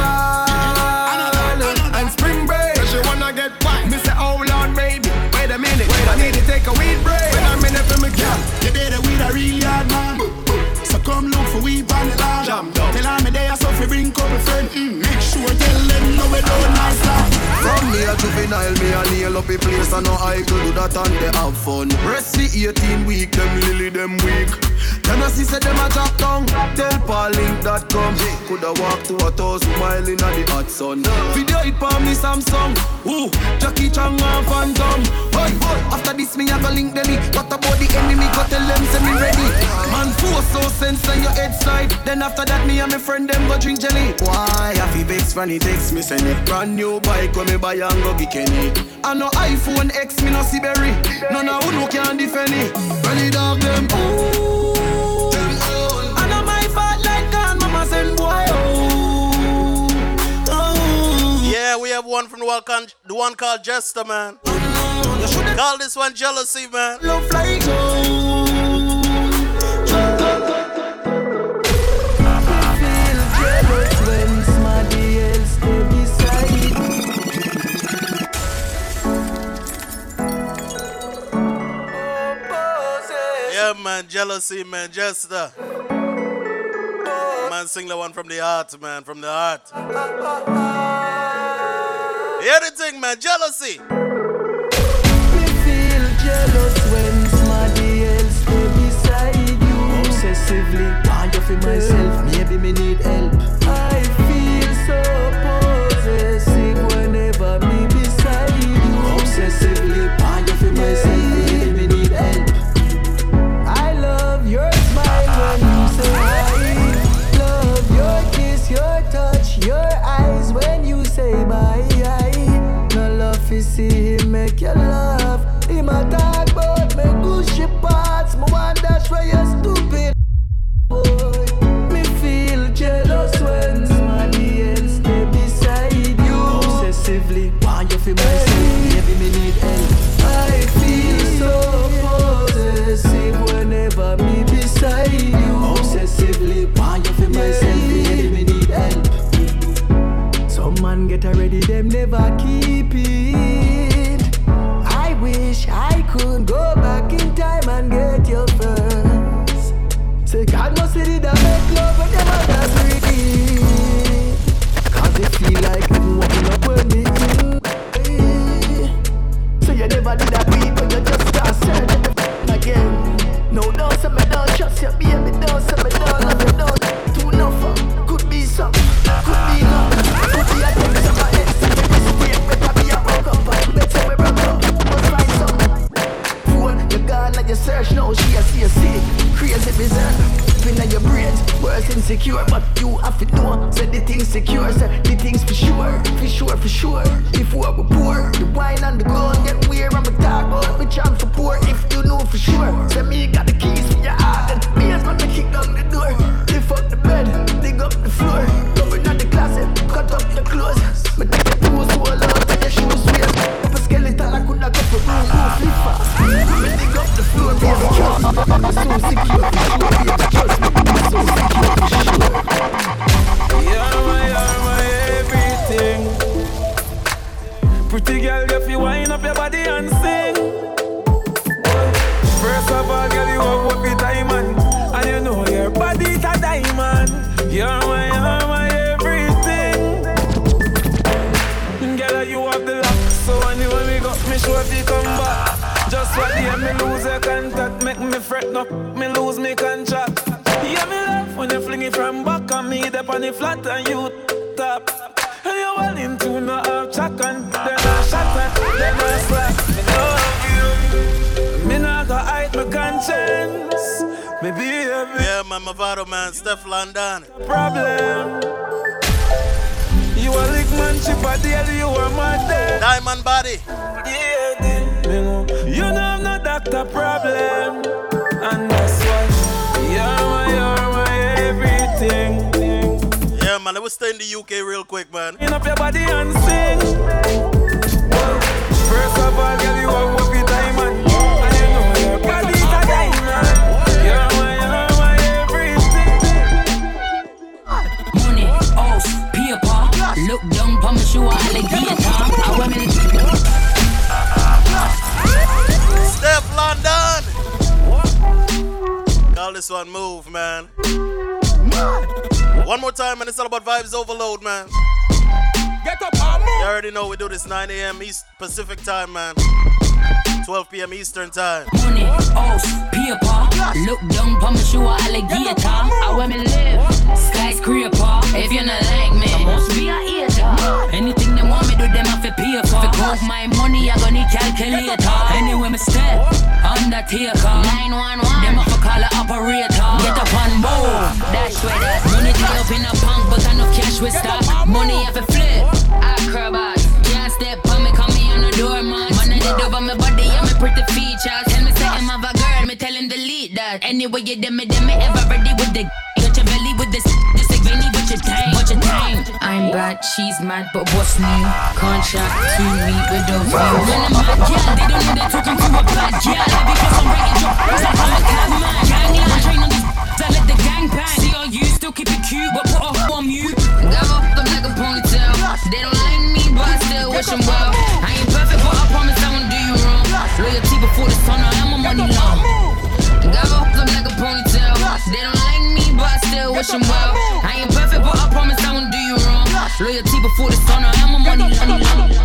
[SPEAKER 15] and spring break. To take a weed break. Wait a minute for me, girl. You it with a real hard man. Come look for we on the land. Tell her me there, so fi bring couple friend. Mm, make sure tell them no we don't nice laugh. From me a juvenile, me a nail up a place I know I could do that and they have fun. Rest the 18 week, them lily them weak. Then I see say them a drop down. Tell Pauline.com. Coulda walk to a thousand mile in the hot sun. Video it for me Samsung. Ooh, Jackie Chan and Phantom. Hey, after this me a go link them. What about the enemy? Go tell them say me ready. Man, force so sense on your head side. Then after that me and my friend them go drink jelly. Why? I feel vex when he text me send it. Brand new bike when me buy and go get Kenny. I know iPhone X me no see berry. None of who no can defend it. When it dog them. Ooh. I my fault like God, mama send boy. Oh. Oh.
[SPEAKER 6] Yeah, we have one from the one, con- the one called Jester, man. Oh, Call this one Jealousy, man.
[SPEAKER 15] Love like
[SPEAKER 33] when
[SPEAKER 6] man, Jealousy, man, Jester. Uh, man, sing the one from the heart, man, from the heart. Hear the thing, man, Jealousy.
[SPEAKER 33] Me feel jealous
[SPEAKER 23] your love. time,
[SPEAKER 6] man. 12 p.m. Eastern time.
[SPEAKER 34] need that. Anyway, you demi demi ever ready with the got your belly with this. This like rainy with your time, watch your time. I'm bad, she's mad, but what's new? Contract to me with those view. When I'm mad, yeah, they don't know they're talking to a bad girl. yeah. Because I'm breaking your it's like I'm a cab man. Gang line, train on the. I let the gang bang. See all you still keep it cute, but put off on you. Got off them like a ponytail. They don't like me, but I still wish them well. I ain't perfect, but I promise I won't do you wrong. Loyalty before the sun, I am a money long ponytail. They don't like me, but I still wish them well. I ain't perfect, but I promise I won't do you wrong. Loyalty before the sun, I am a money, money, money.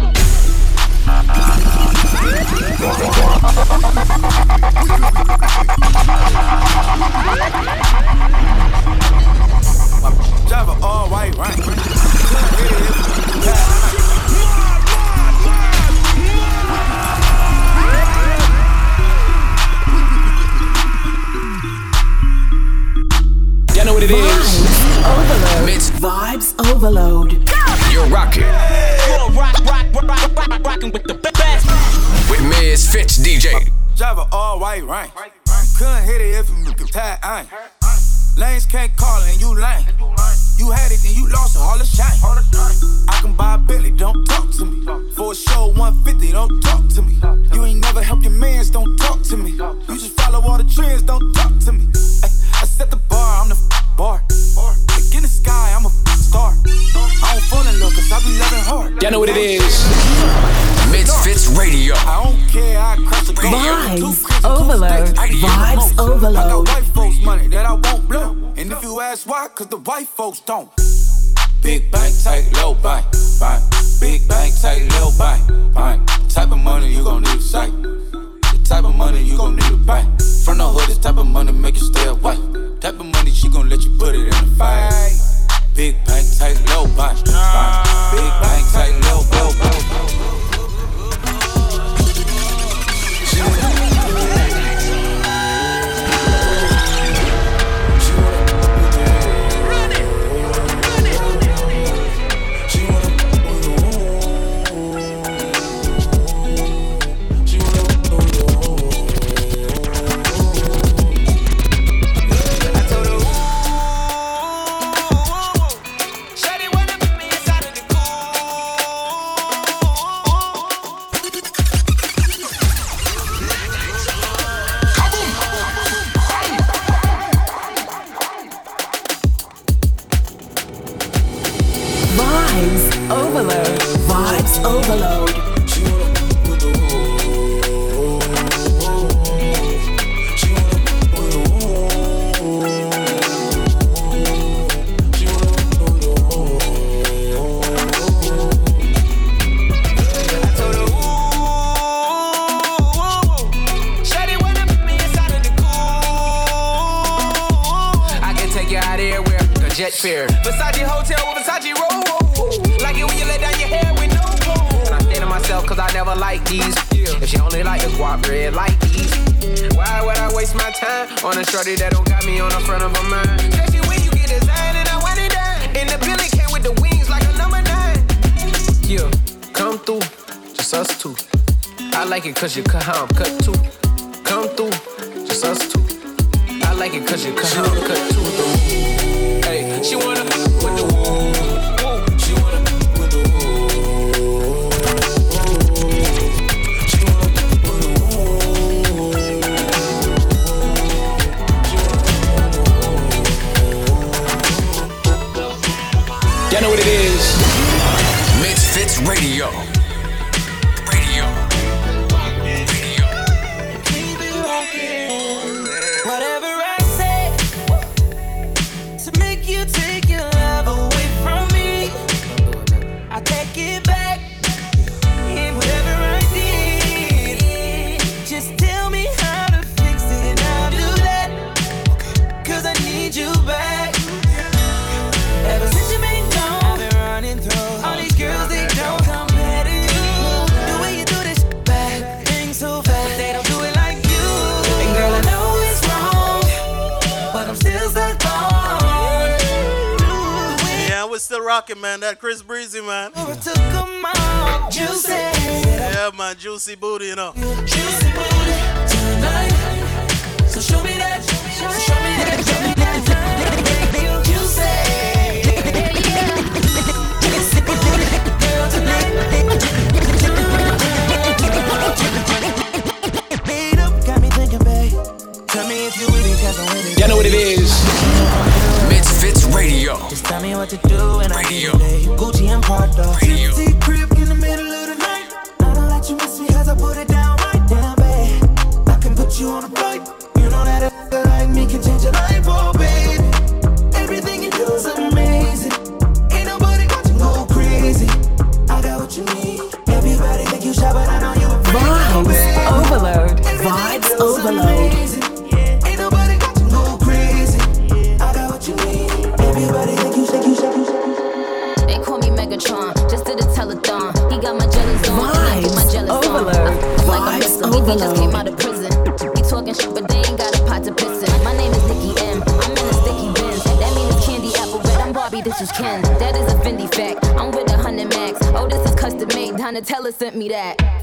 [SPEAKER 34] Drive an all white right.
[SPEAKER 9] know what it is.
[SPEAKER 10] Vibes overload. Mitch. Vibes overload. Go!
[SPEAKER 9] You're rocking.
[SPEAKER 37] You're rock, rock, rock, rock, rock, rocking with the best.
[SPEAKER 9] With MizFitz DJ.
[SPEAKER 8] Drive an all white right? Couldn't hit it if you could tie. Lanes can't call and you lame. You had it and you lost it, all the shame. I can buy a Bentley, don't talk to me. For a show 150, don't talk to me. You ain't never helped your mans, don't talk to me. You just follow all the trends, don't talk to me. Ay, I set the bar, I'm the f- bar. Like in the sky, I'm a f- star. I don't fall in love, cause I be loving hard.
[SPEAKER 9] Y'all know what it is. MizFitz Radio.
[SPEAKER 8] I don't care, I crush the.
[SPEAKER 10] Vibes
[SPEAKER 8] Two
[SPEAKER 10] overload.
[SPEAKER 8] states, I get the
[SPEAKER 10] Vibes
[SPEAKER 8] most. I
[SPEAKER 10] overload.
[SPEAKER 8] got white folks money that I won't blow. And if you ask why, cause the white folks don't. Big bank, tight, low bank, bank. Big bank, tight, low bank, bank. Type of money you gon' need a sight. Type of money you gon' need a bank. From the hood, this type of money make you stay away. Type of money she gon' let you put it in the fight. Big bank, tight, low bank. Big bank, tight, low, low, low.
[SPEAKER 16] Us two. I like it cause you cut how I'm cut too. Come through, just us two. I like it cause you cut how I'm cut too. though. Hey, she wanna with the woo. She wanna with the woo. She wanna with the
[SPEAKER 9] Y'all know what it is. MizFitz. Radio.
[SPEAKER 6] Rocking, man. That Chris Breezy, man.
[SPEAKER 2] Took 'em all, juicy.
[SPEAKER 6] Yeah, man. Juicy booty, you know.
[SPEAKER 2] Juicy booty tonight. So show me that, so show me that, show me that. Juicy. Juicy booty, girl, tonight. Made up, got me thinking, babe. Tell me if you with it, 'cause I'm with it.
[SPEAKER 9] Y'all know what it is. Radio.
[SPEAKER 2] Just tell me what to do and I get it. Gucci and Prada. Gypsy crib in the middle of the night. I don't let you miss me 'cause I put it down right down, babe. I can put you on a flight. You know that a like me can change your life, but
[SPEAKER 34] they ain't got a pot to piss in. My name is Nicki M. I'm in a sticky bin. That mean it's candy apple red. I'm Barbie the
[SPEAKER 7] is kin. That is a Fendi fact. I'm with a hundred max. Oh, this is custom made. Donatella sent me that.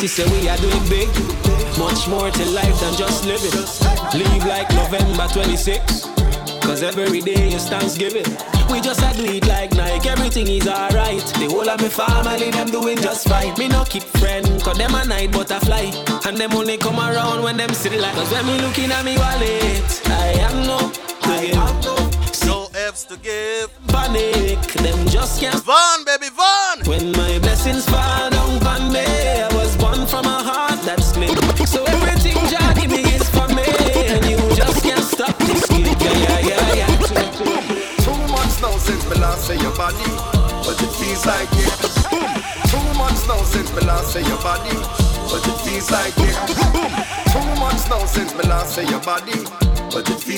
[SPEAKER 2] Know,
[SPEAKER 38] sister, we are doing big. Much more to life than just living. Live like November 26. Cause every day is Thanksgiving. We just a do like Nike, everything is alright. The whole of my family, them doing just fine. Me no keep friend, cause them a night butterfly. And them only come around when them see the light. Cause when me looking at me wallet,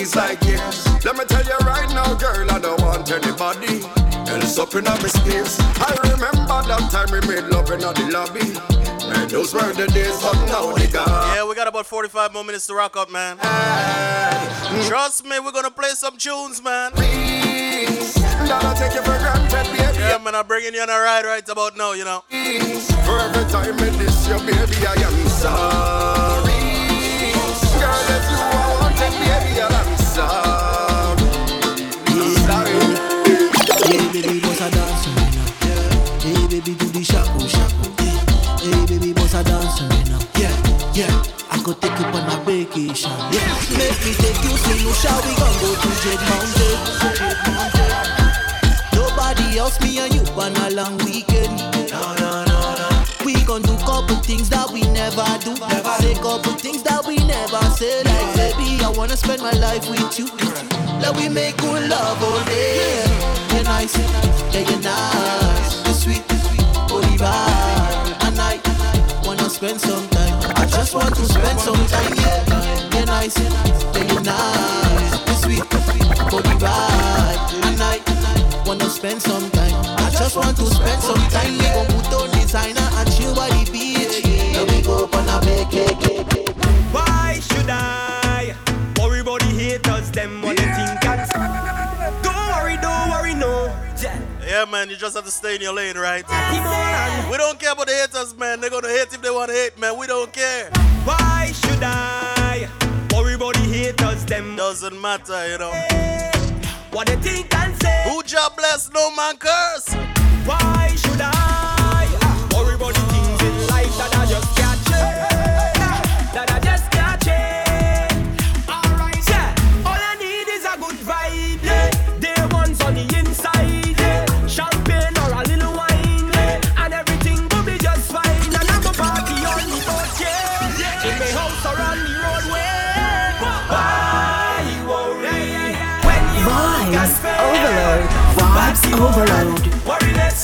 [SPEAKER 15] but it feels like years. Let me tell you right now, girl, I don't want anybody else up in my space. I remember that time we made love in the lobby. Man, those were the days of now they gone.
[SPEAKER 6] Yeah, we got about 45 more minutes to rock up, man. Trust me, we're gonna play some tunes, man.
[SPEAKER 15] Don't take you for granted, baby.
[SPEAKER 6] Yeah, man, I'm bringing you on a ride right about now, you know.
[SPEAKER 15] For every time I miss you, baby, I am sorry.
[SPEAKER 2] Never do. Couple things that we never do. say couple things that we never say. Like wanna spend my life with you. Let we make good love all day. You're nice, yeah, you're nice. You're sweet, body vibe. And I wanna spend some time. I just want to spend some time, yeah. You're nice, yeah, you're nice. You're sweet, body vibe. And I wanna spend some time. I just want to spend some time. We gon' put on designer and chill by the beach. Then we go on a vacation.
[SPEAKER 6] yeah, man, you just have to stay in your lane, right? We don't care about the haters, man. They're gonna hate if they wanna hate, man. We don't care.
[SPEAKER 33] Why should I worry about the haters? Them
[SPEAKER 6] doesn't matter, you know.
[SPEAKER 33] What they think and say.
[SPEAKER 6] Who job bless, no man curse.
[SPEAKER 33] Why should I?
[SPEAKER 2] overload.
[SPEAKER 33] Worry less.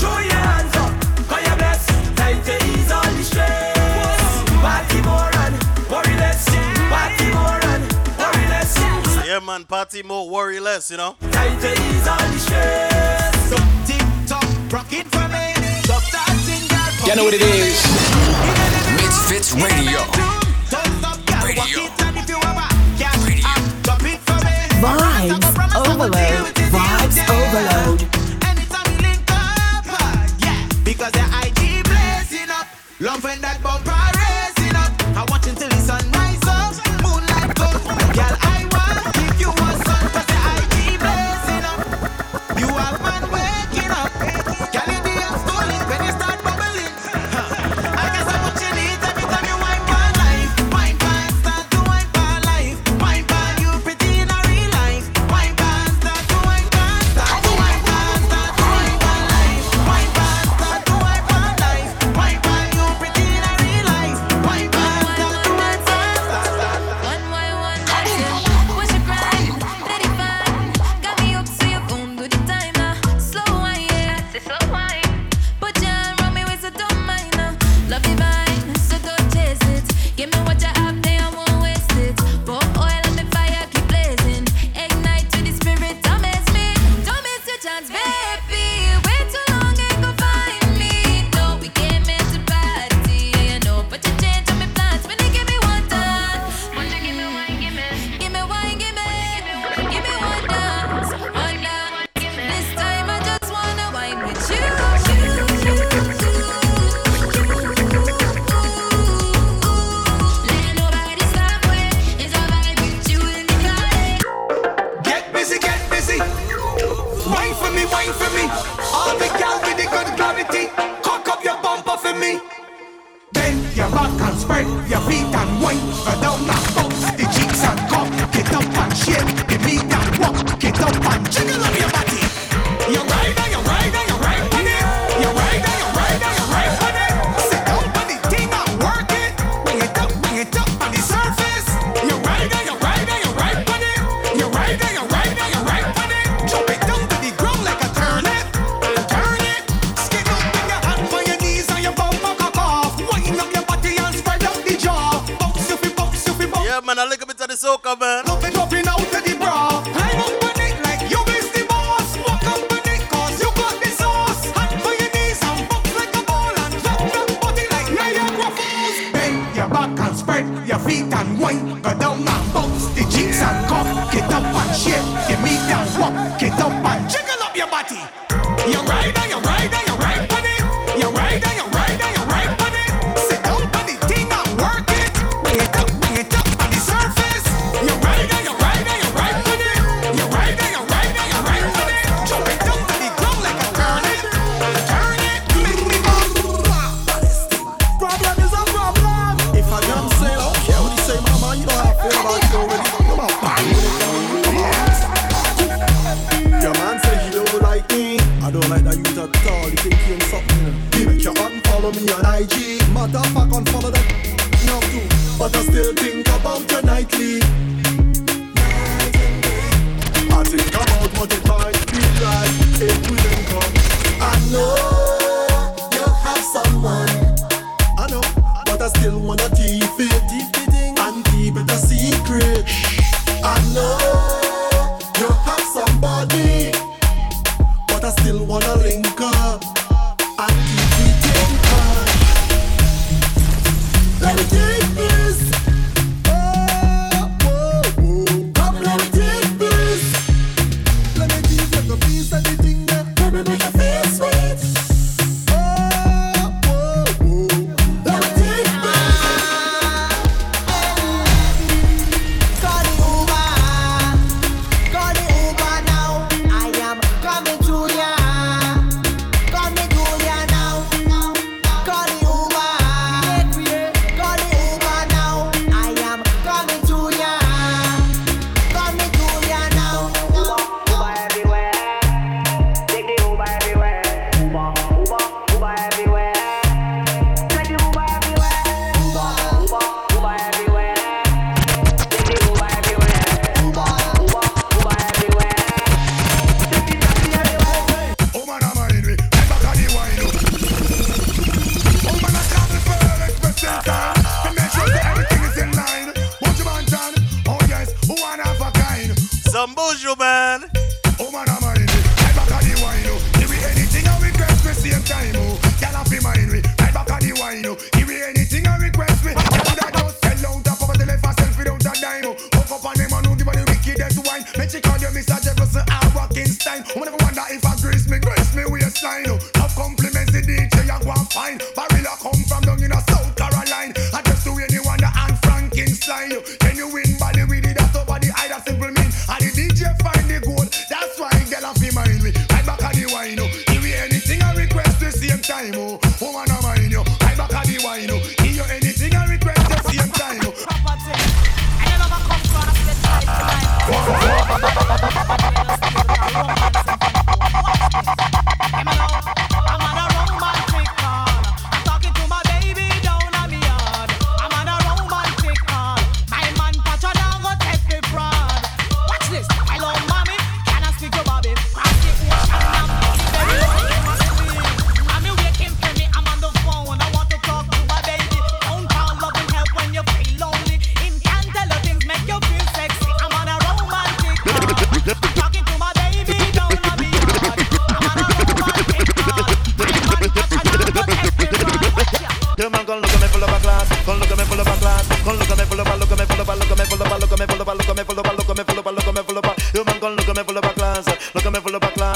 [SPEAKER 33] Show your hands up. Time to ease all the stress.
[SPEAKER 6] Yeah, man, party more, worry less, you know.
[SPEAKER 33] Time to ease all the stress. So for me. Doctor, sing,
[SPEAKER 9] you know what it is. Radio.
[SPEAKER 2] Vibes overload. Vibes overload.
[SPEAKER 39] feet and wine. Go down
[SPEAKER 40] now.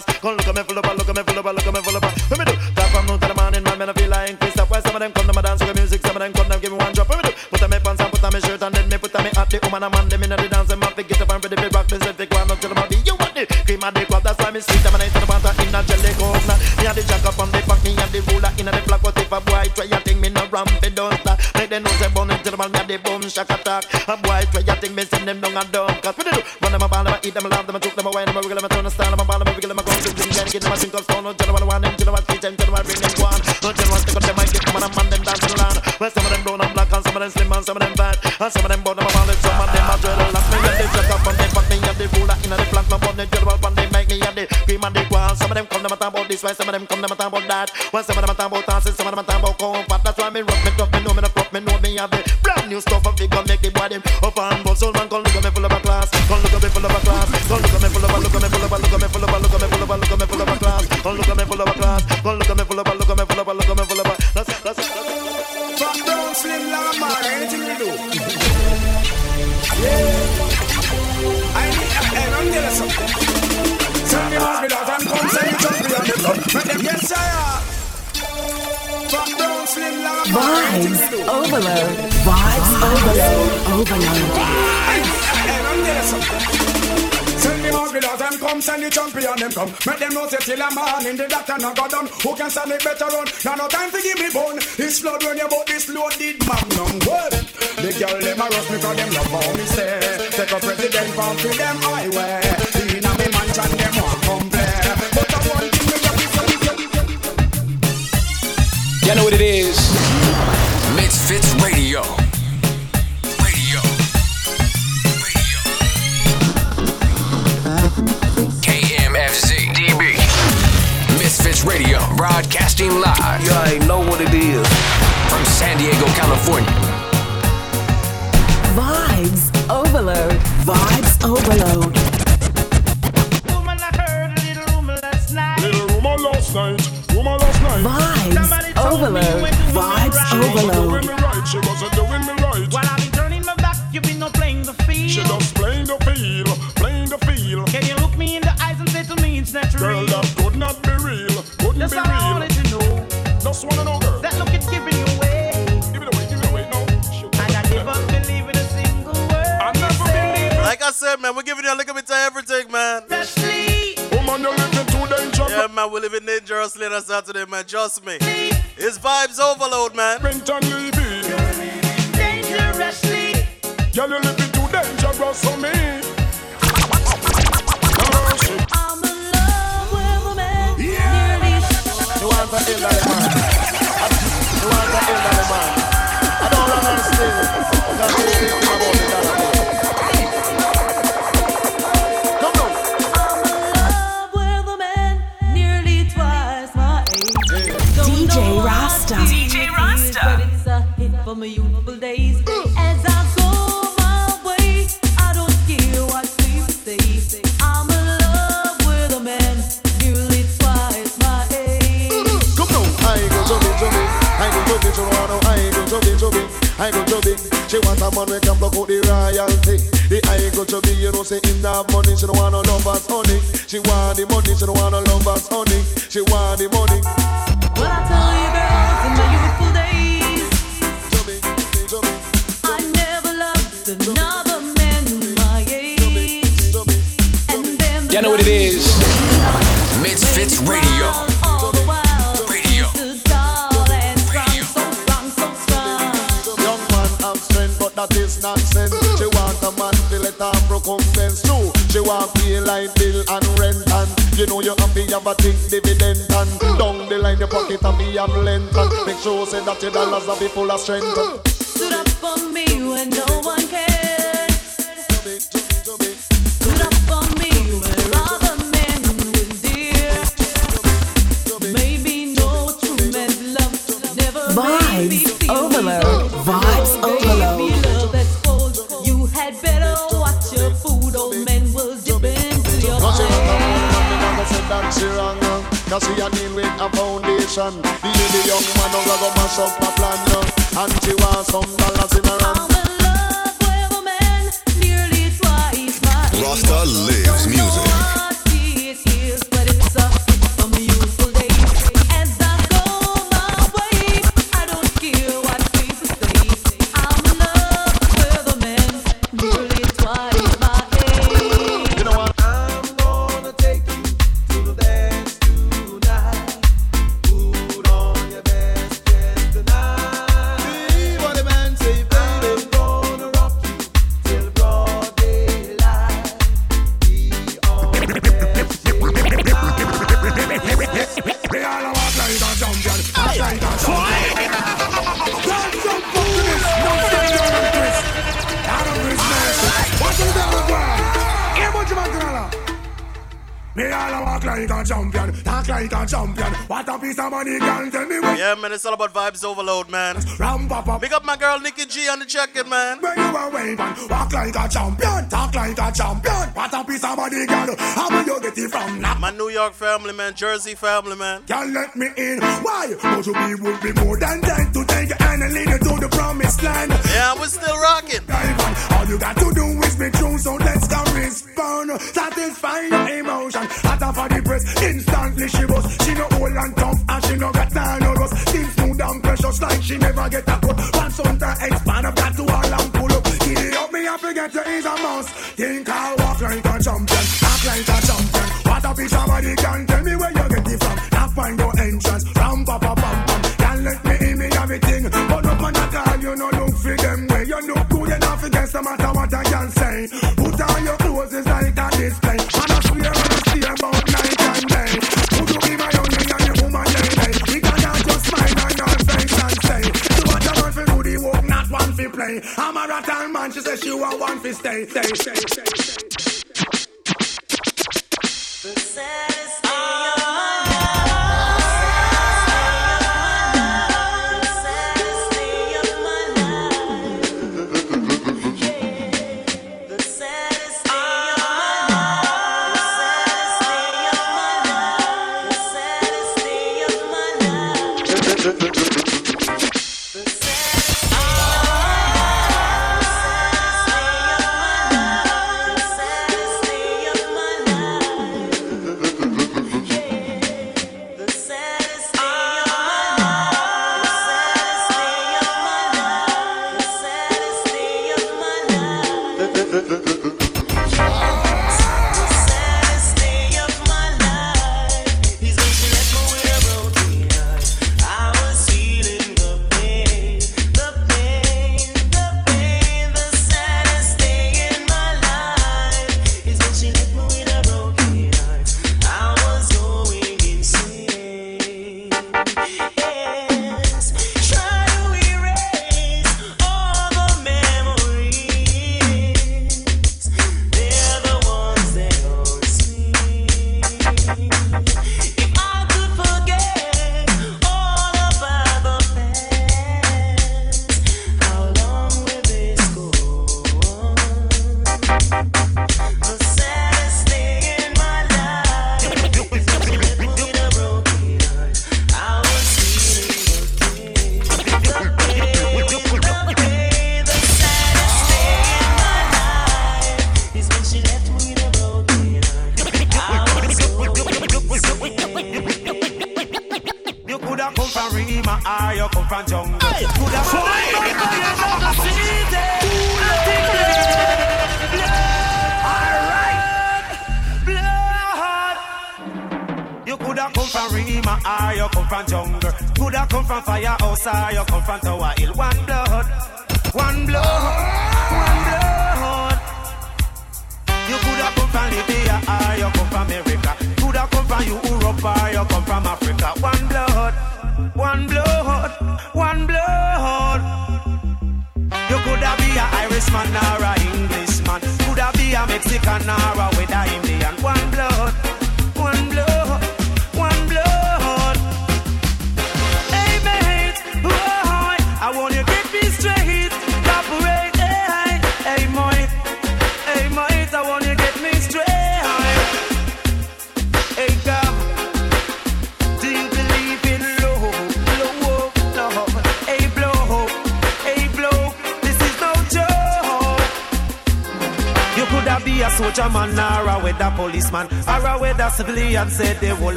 [SPEAKER 41] Class, come look at me full of look at me full of look at me full of. Let me do. Talk from noon to the morning, man, man I feel like Chris. Why some of them come to my dance with music, some of them come and give me one drop. Let me do. Put on me pants and put on me shirt and then me put on me hat. The woman and man them inna the dance, them have to get up and ready to rock. Me say take one up to the body. You want the cream of the crop, that's why me sweet. I'm a nice the banter in a jelly coke. Me and the jack up on the back, me and the ruler inna the flock. But if a boy try a thing, me no ramp it don't stop. Make them know say bun into the man, me and the boom shack attack. A boy try a thing, me send them down a dump. Cause what they do? Run them a ball, them eat them, a get them a drink stone. No general one, them general teach them, general bring them one. No general stick on them, I get them and man them dancing land. Well, some of them brown and black and some of them slim and some of them fat. And some of them bone them a ball, some of them a dreadlock. Me and the jack up on them, but me and the ruler inna the flank. No bun the general, but they make me and the cream and the qual. Some of them come them a talk about this, while some of them come them a talk about that. Well, some of them a talk about dancing, some of them a talk about comfort. That's why me rock me tough, me know me the crop, me know me have the brand new stuff and figure make the body up and bust. Soul man, at me a class, come look at me full of a class, come look at me full of a, look at me full of a, look at me full of a. That's it, that's it, that's it.
[SPEAKER 30] From down slim like man, anything we do. Yeah. I need, I, I'm tell something. Send me off without and come send me champion the blood. Make them get sire. From down slim like a man, anything
[SPEAKER 42] Vibes
[SPEAKER 30] we do.
[SPEAKER 42] overload. Vibes overload. Overload.
[SPEAKER 30] Hey, come send the champion them come. Make them know say till a man in the doctor no go down. Who can stand it better run? Now no time to give me bone. It's blood when you bought this loaded magnum. What? The girl them a rush me 'cause them love how me say. Take a president from to them highway. Inna me mansion them come play. But I want to thing me just
[SPEAKER 9] You know what it is? Broadcasting live. You already know what it is. From San Diego, California.
[SPEAKER 42] Vibes overload. Vibes overload.
[SPEAKER 43] Little rumor last night, rumor last night.
[SPEAKER 42] Vibes overload. Vibes
[SPEAKER 43] She wasn't doing
[SPEAKER 42] overload.
[SPEAKER 43] She
[SPEAKER 41] want
[SPEAKER 44] a man
[SPEAKER 41] we can block out the royalty. The I go to be, you know, say in that money, she don't want no lovers, honey. She want the money, she don't want no lovers, honey. She want the money.
[SPEAKER 42] What I tell you, girls, in my youthful days, I never loved another man my age. And then
[SPEAKER 9] You know what it is. MizFitz Radio. Radio.
[SPEAKER 41] But nonsense. She want a man to let her recompense too. She want pay light bill and rent and you know you have to have a think dividend and down the line your pocket and be have length and make sure say that your dollars are be full of strength.
[SPEAKER 42] stood up for me when no one cared. Stood up for me where other men were dear. Maybe no true man's love never made me
[SPEAKER 10] Vibes overload. Vibes overload.
[SPEAKER 41] Cause she a deal with a foundation. The the young man now go mash up a plan. uh, And she want some dollars in her hand.
[SPEAKER 42] Nearly twice my age.
[SPEAKER 32] Rasta
[SPEAKER 30] money, girl, tell me what.
[SPEAKER 6] Yeah, man, it's all about vibes overload, man.
[SPEAKER 30] Ram.
[SPEAKER 6] Big up my girl Nikki G on the check-in, man.
[SPEAKER 30] When you a wave and walk like a champion, talk like a champion. What a piece of money, girl. How will you get it from? Nah.
[SPEAKER 6] My New York family, man. Jersey family, man.
[SPEAKER 30] Can't let me in. Why? But you be would be more than that to take hand and lead you to the promised land.
[SPEAKER 6] Yeah, we're still rocking.
[SPEAKER 30] You got to do is be true, so let's go respond. Satisfy your emotion. Hotter for the press, instantly she was. She no old and tough, and she no got time no rust. Still smooth and precious, like she never get a cut. Once on the expand, I've got to all and pull up. Get it up, me, I forget you is a mouse. Think I'll walk like a champion, act like a champion. What a piece of body can tell me where you get it from. Now find your entrance, ram pa pa pam pam. Can't let me in me everything, but up on that all you know against no matter what I can say. Put on your clothes, it's like a display. And I swear I stay about night and day. Would you be my only and your woman lady? We cannot just smile on your face and say, so what a man for do the work, not one for play. I'm a rattan man, she says she want one for stay, stay, stay, stay, stay.
[SPEAKER 2] Try to erase all the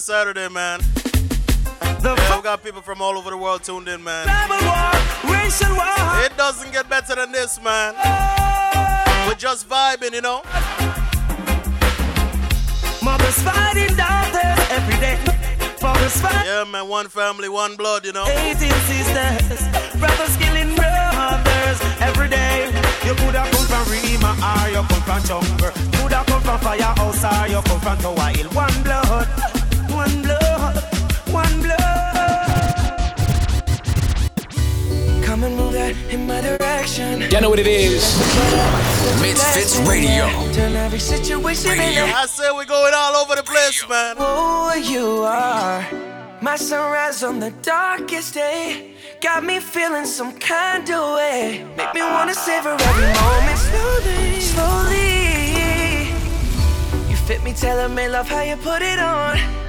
[SPEAKER 7] a
[SPEAKER 6] vibe on a Saturday, man. Yeah, we got people from all over the world tuned in, man.
[SPEAKER 7] War.
[SPEAKER 6] It doesn't get better than this, man. Oh. We're just vibing, you know.
[SPEAKER 7] Mothers fighting daughters every day. Fathers fighting.
[SPEAKER 6] Yeah, man. One family, one blood, you know.
[SPEAKER 7] 18 sisters, brothers killing brothers every day. You coulda come from Rema or you come from Jungle. Coulda come from Firehouse or you come from Tower Hill. One blood, one blood, one blood. Come and move that in my direction.
[SPEAKER 9] You know what it is. MizFitz Radio.
[SPEAKER 7] Turn every situation into
[SPEAKER 6] I say we're going all over the place, man.
[SPEAKER 7] Who you are, my sunrise on the darkest day. Got me feeling some kind of way. Make me wanna savor every moment slowly, slowly. You fit me, tailor me, love how you put it on.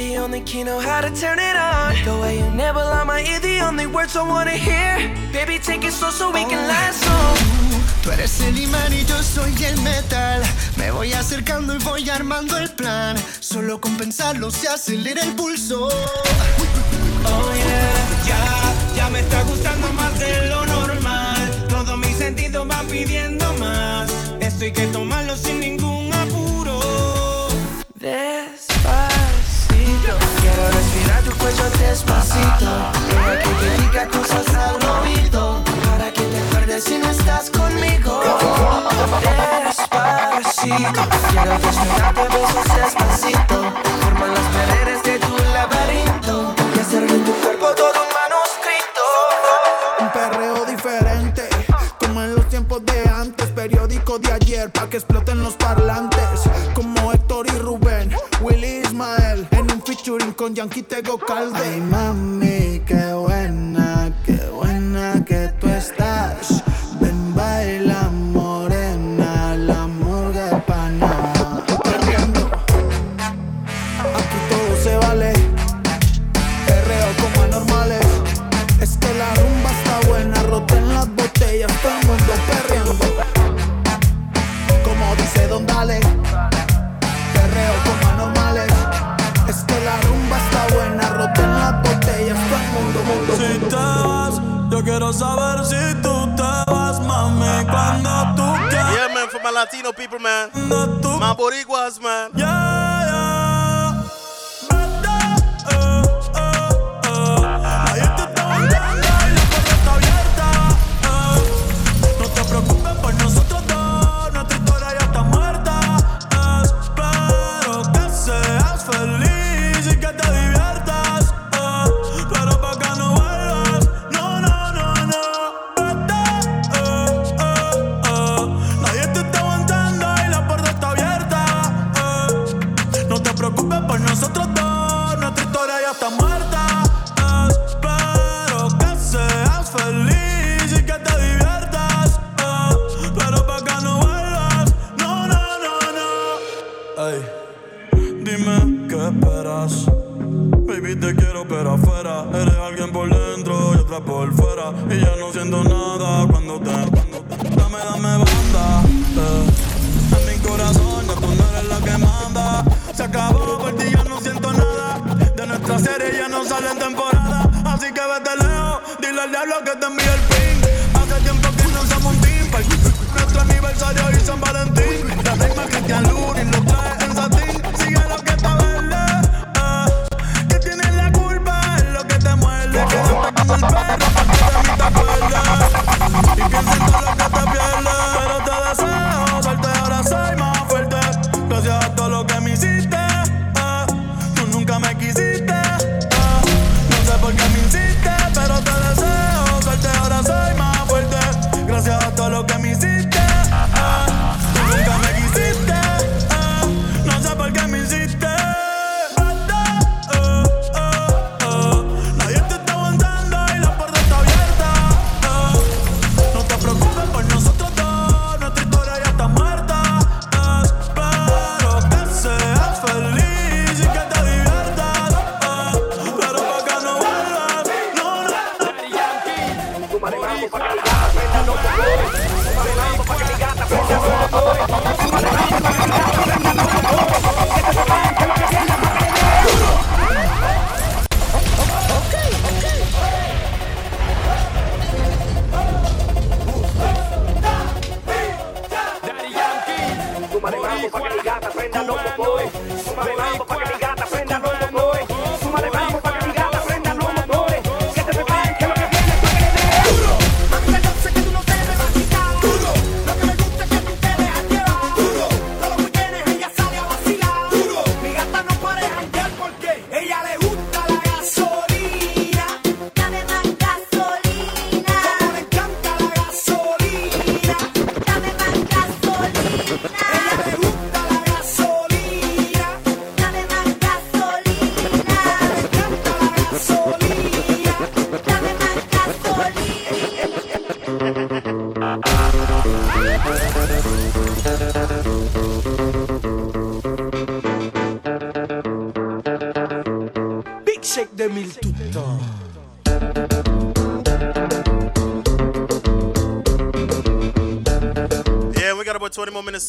[SPEAKER 7] The only key, know how to turn it on. The way you never lie my ear, the only words I wanna hear. Baby, take it slow so we can last long.
[SPEAKER 2] Tú eres el imán y yo soy el metal. Me voy acercando y voy armando el plan. Solo con pensarlo se acelera el pulso.
[SPEAKER 33] Oh yeah, ya, ya me está gustando más de lo normal. Todos mis sentidos van pidiendo más. Esto hay que tomarlo sin ningún apuro.
[SPEAKER 7] Tu cuello despacito. Deja que te diga cosas al oído. Para que te acuerdes si no estás conmigo. Despacito, quiero desnudarte besos despacito. Formar las paredes de tu laberinto. Y hacer tu cuerpo todo un manuscrito.
[SPEAKER 45] Un perreo diferente, como en los tiempos de antes, periódico de ayer, pa' que exploten los parlantes, con Yankee Tego Calde. Ay mami,
[SPEAKER 6] Latino people, man. My Boricuas, man.
[SPEAKER 25] No diablo que te envíe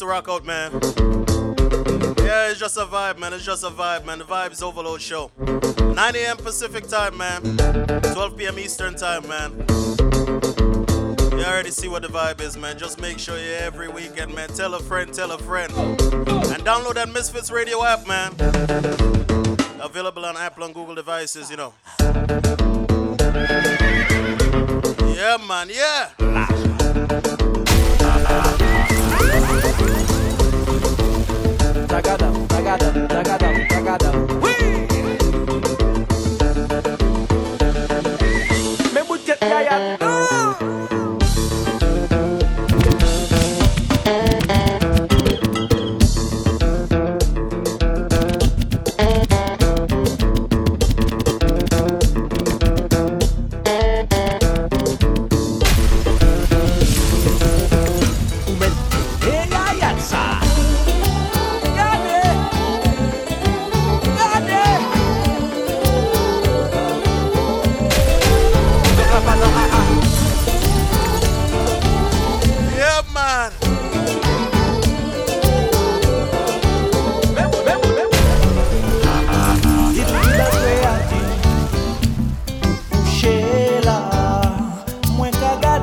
[SPEAKER 6] about 20 more to rock out, man. Yeah, it's just a vibe, man. It's just a vibe, man. The Vibes Overload Show. 9 a.m. Pacific time, man. 12 p.m. Eastern time, man. You already see what the vibe is, man. Just make sure you every weekend, man. Tell a friend, tell a friend. And download that MizFitz Radio app, man. Available on Apple and Google devices, you know. Yeah, man, yeah.
[SPEAKER 32] tagadão, tagadão, tagadão, tagadão. Ui! Me boot
[SPEAKER 6] get yaya.
[SPEAKER 32] Eh, eh, eh. Ah!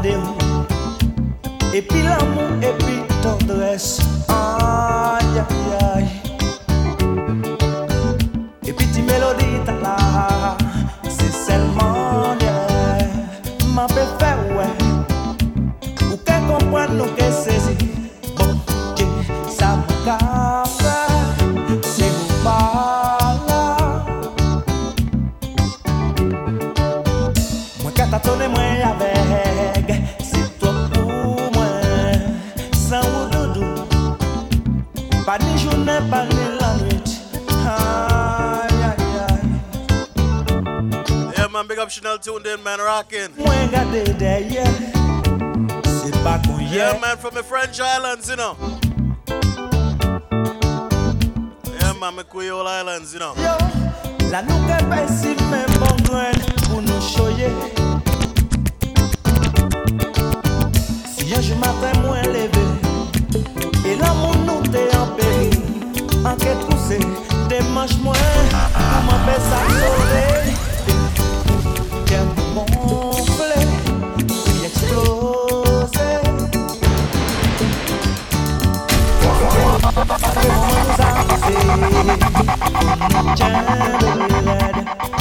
[SPEAKER 32] Garder Et puis l'amour, et puis tendresse Aïe, aïe, aïe
[SPEAKER 6] tuned in, man. Rocking. Yeah, man. From the French Islands, you know. Yeah, man. The Creole Islands, you know.
[SPEAKER 32] La nou ke pe si men bon gwen pou nou choye Si yon jou matin mwen leve E la moun nou te an peri An ke trouse, demanche mwen Pou mwen pe sa sove
[SPEAKER 2] was I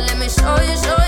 [SPEAKER 46] Let me show you, show you.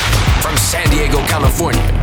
[SPEAKER 9] Diego, California.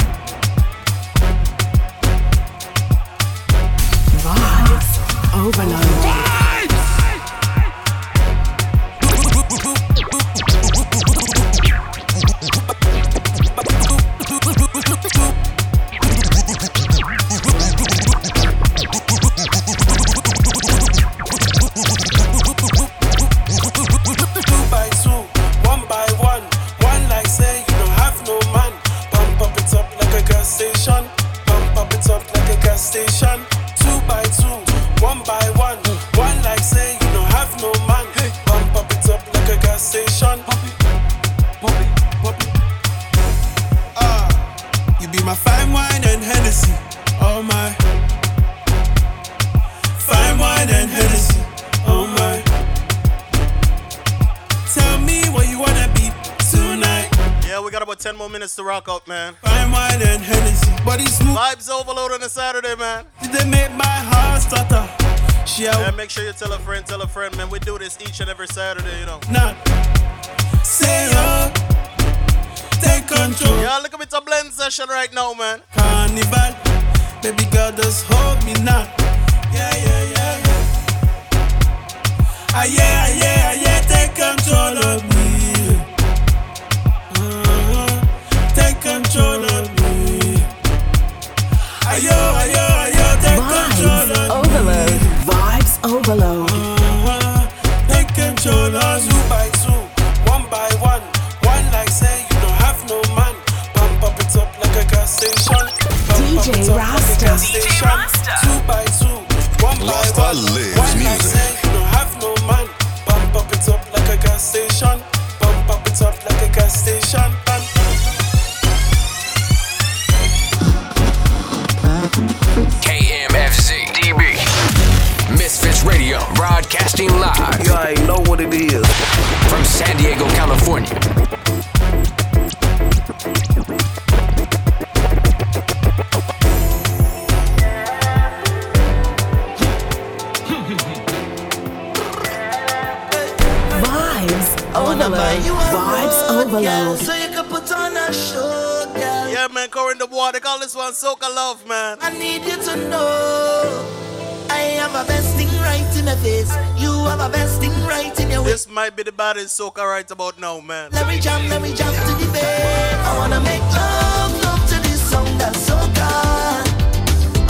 [SPEAKER 6] right about now, man.
[SPEAKER 2] Let me jump, let me jump to the bed. I wanna make love, love to this song that's so good.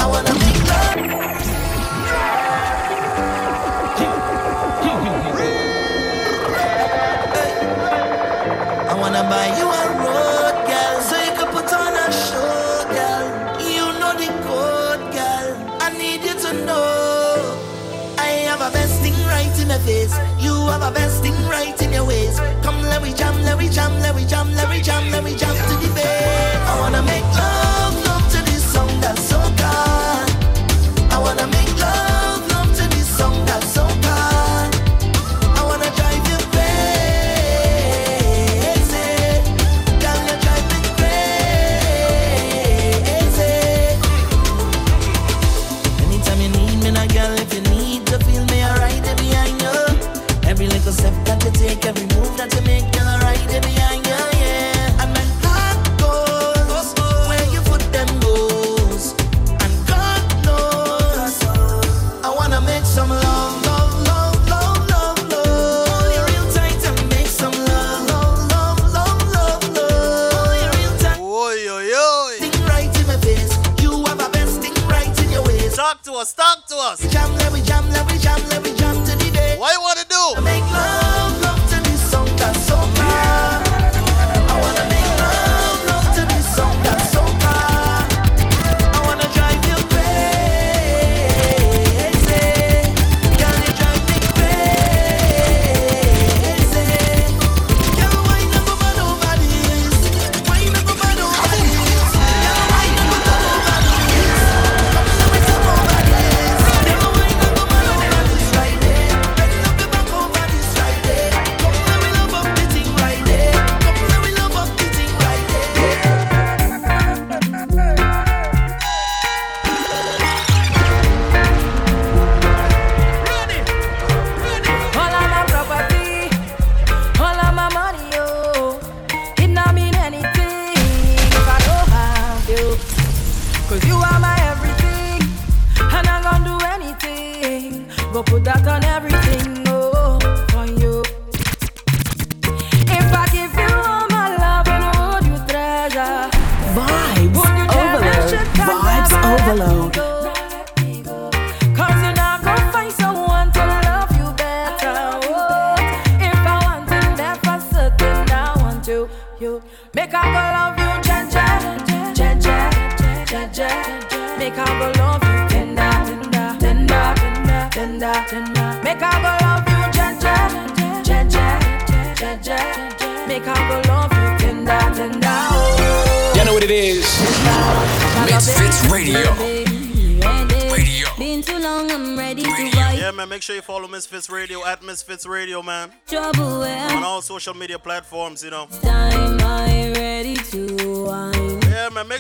[SPEAKER 2] I wanna make love. I wanna buy you a road, girl, so you can put on a show, girl. You know the code, girl. I need you to know I have a best thing right in the face. You have a best thing right in your ways. Come, let me jam, let me jam, let me jam, let me jam, let me jam to the bass. I wanna make love.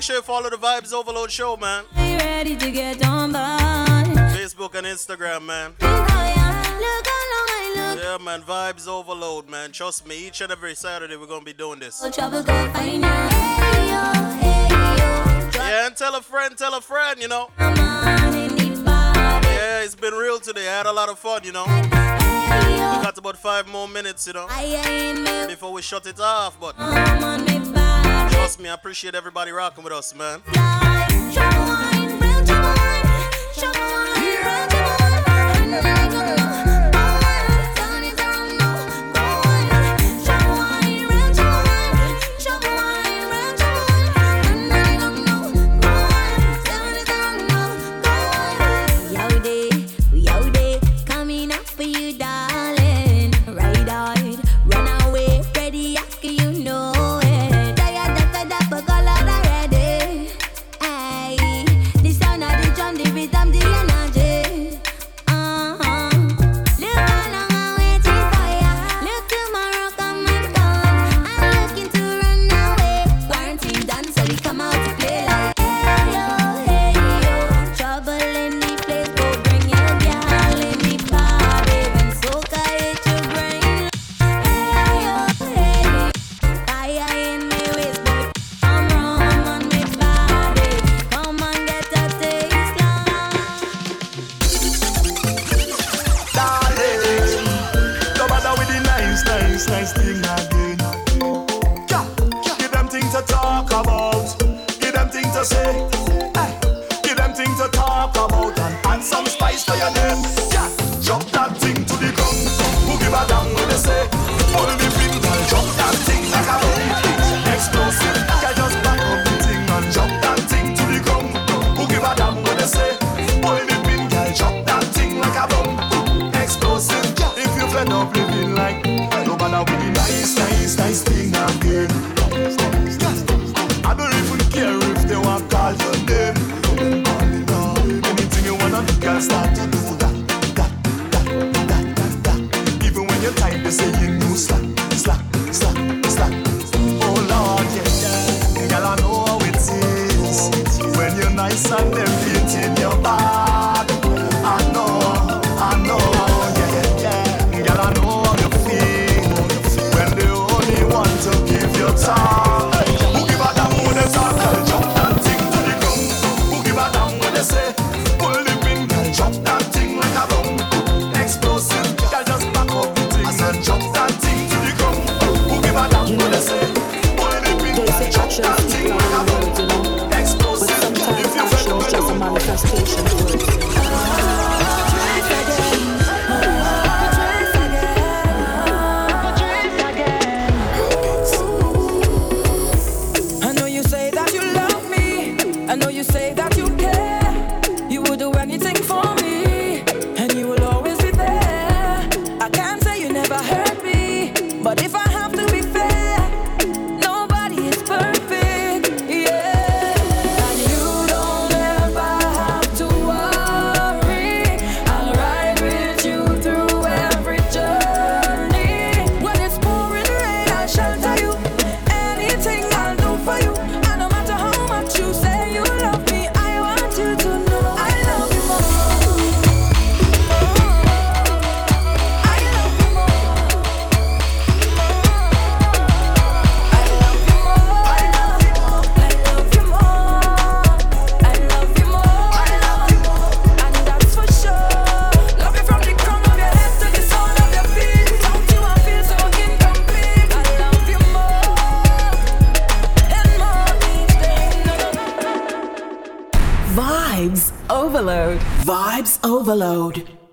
[SPEAKER 30] sure you follow the Vibes Overload show, man. Facebook and Instagram, man. Yeah, man, vibes overload, man. Trust me, each and every Saturday we're gonna be doing this. Yeah, and tell a friend, tell a friend, you know. Yeah, it's been real today. I had a lot of fun, you know. We got about five more minutes, you know, before we shut it off, but. I appreciate everybody rocking with us, man.
[SPEAKER 10] Overload.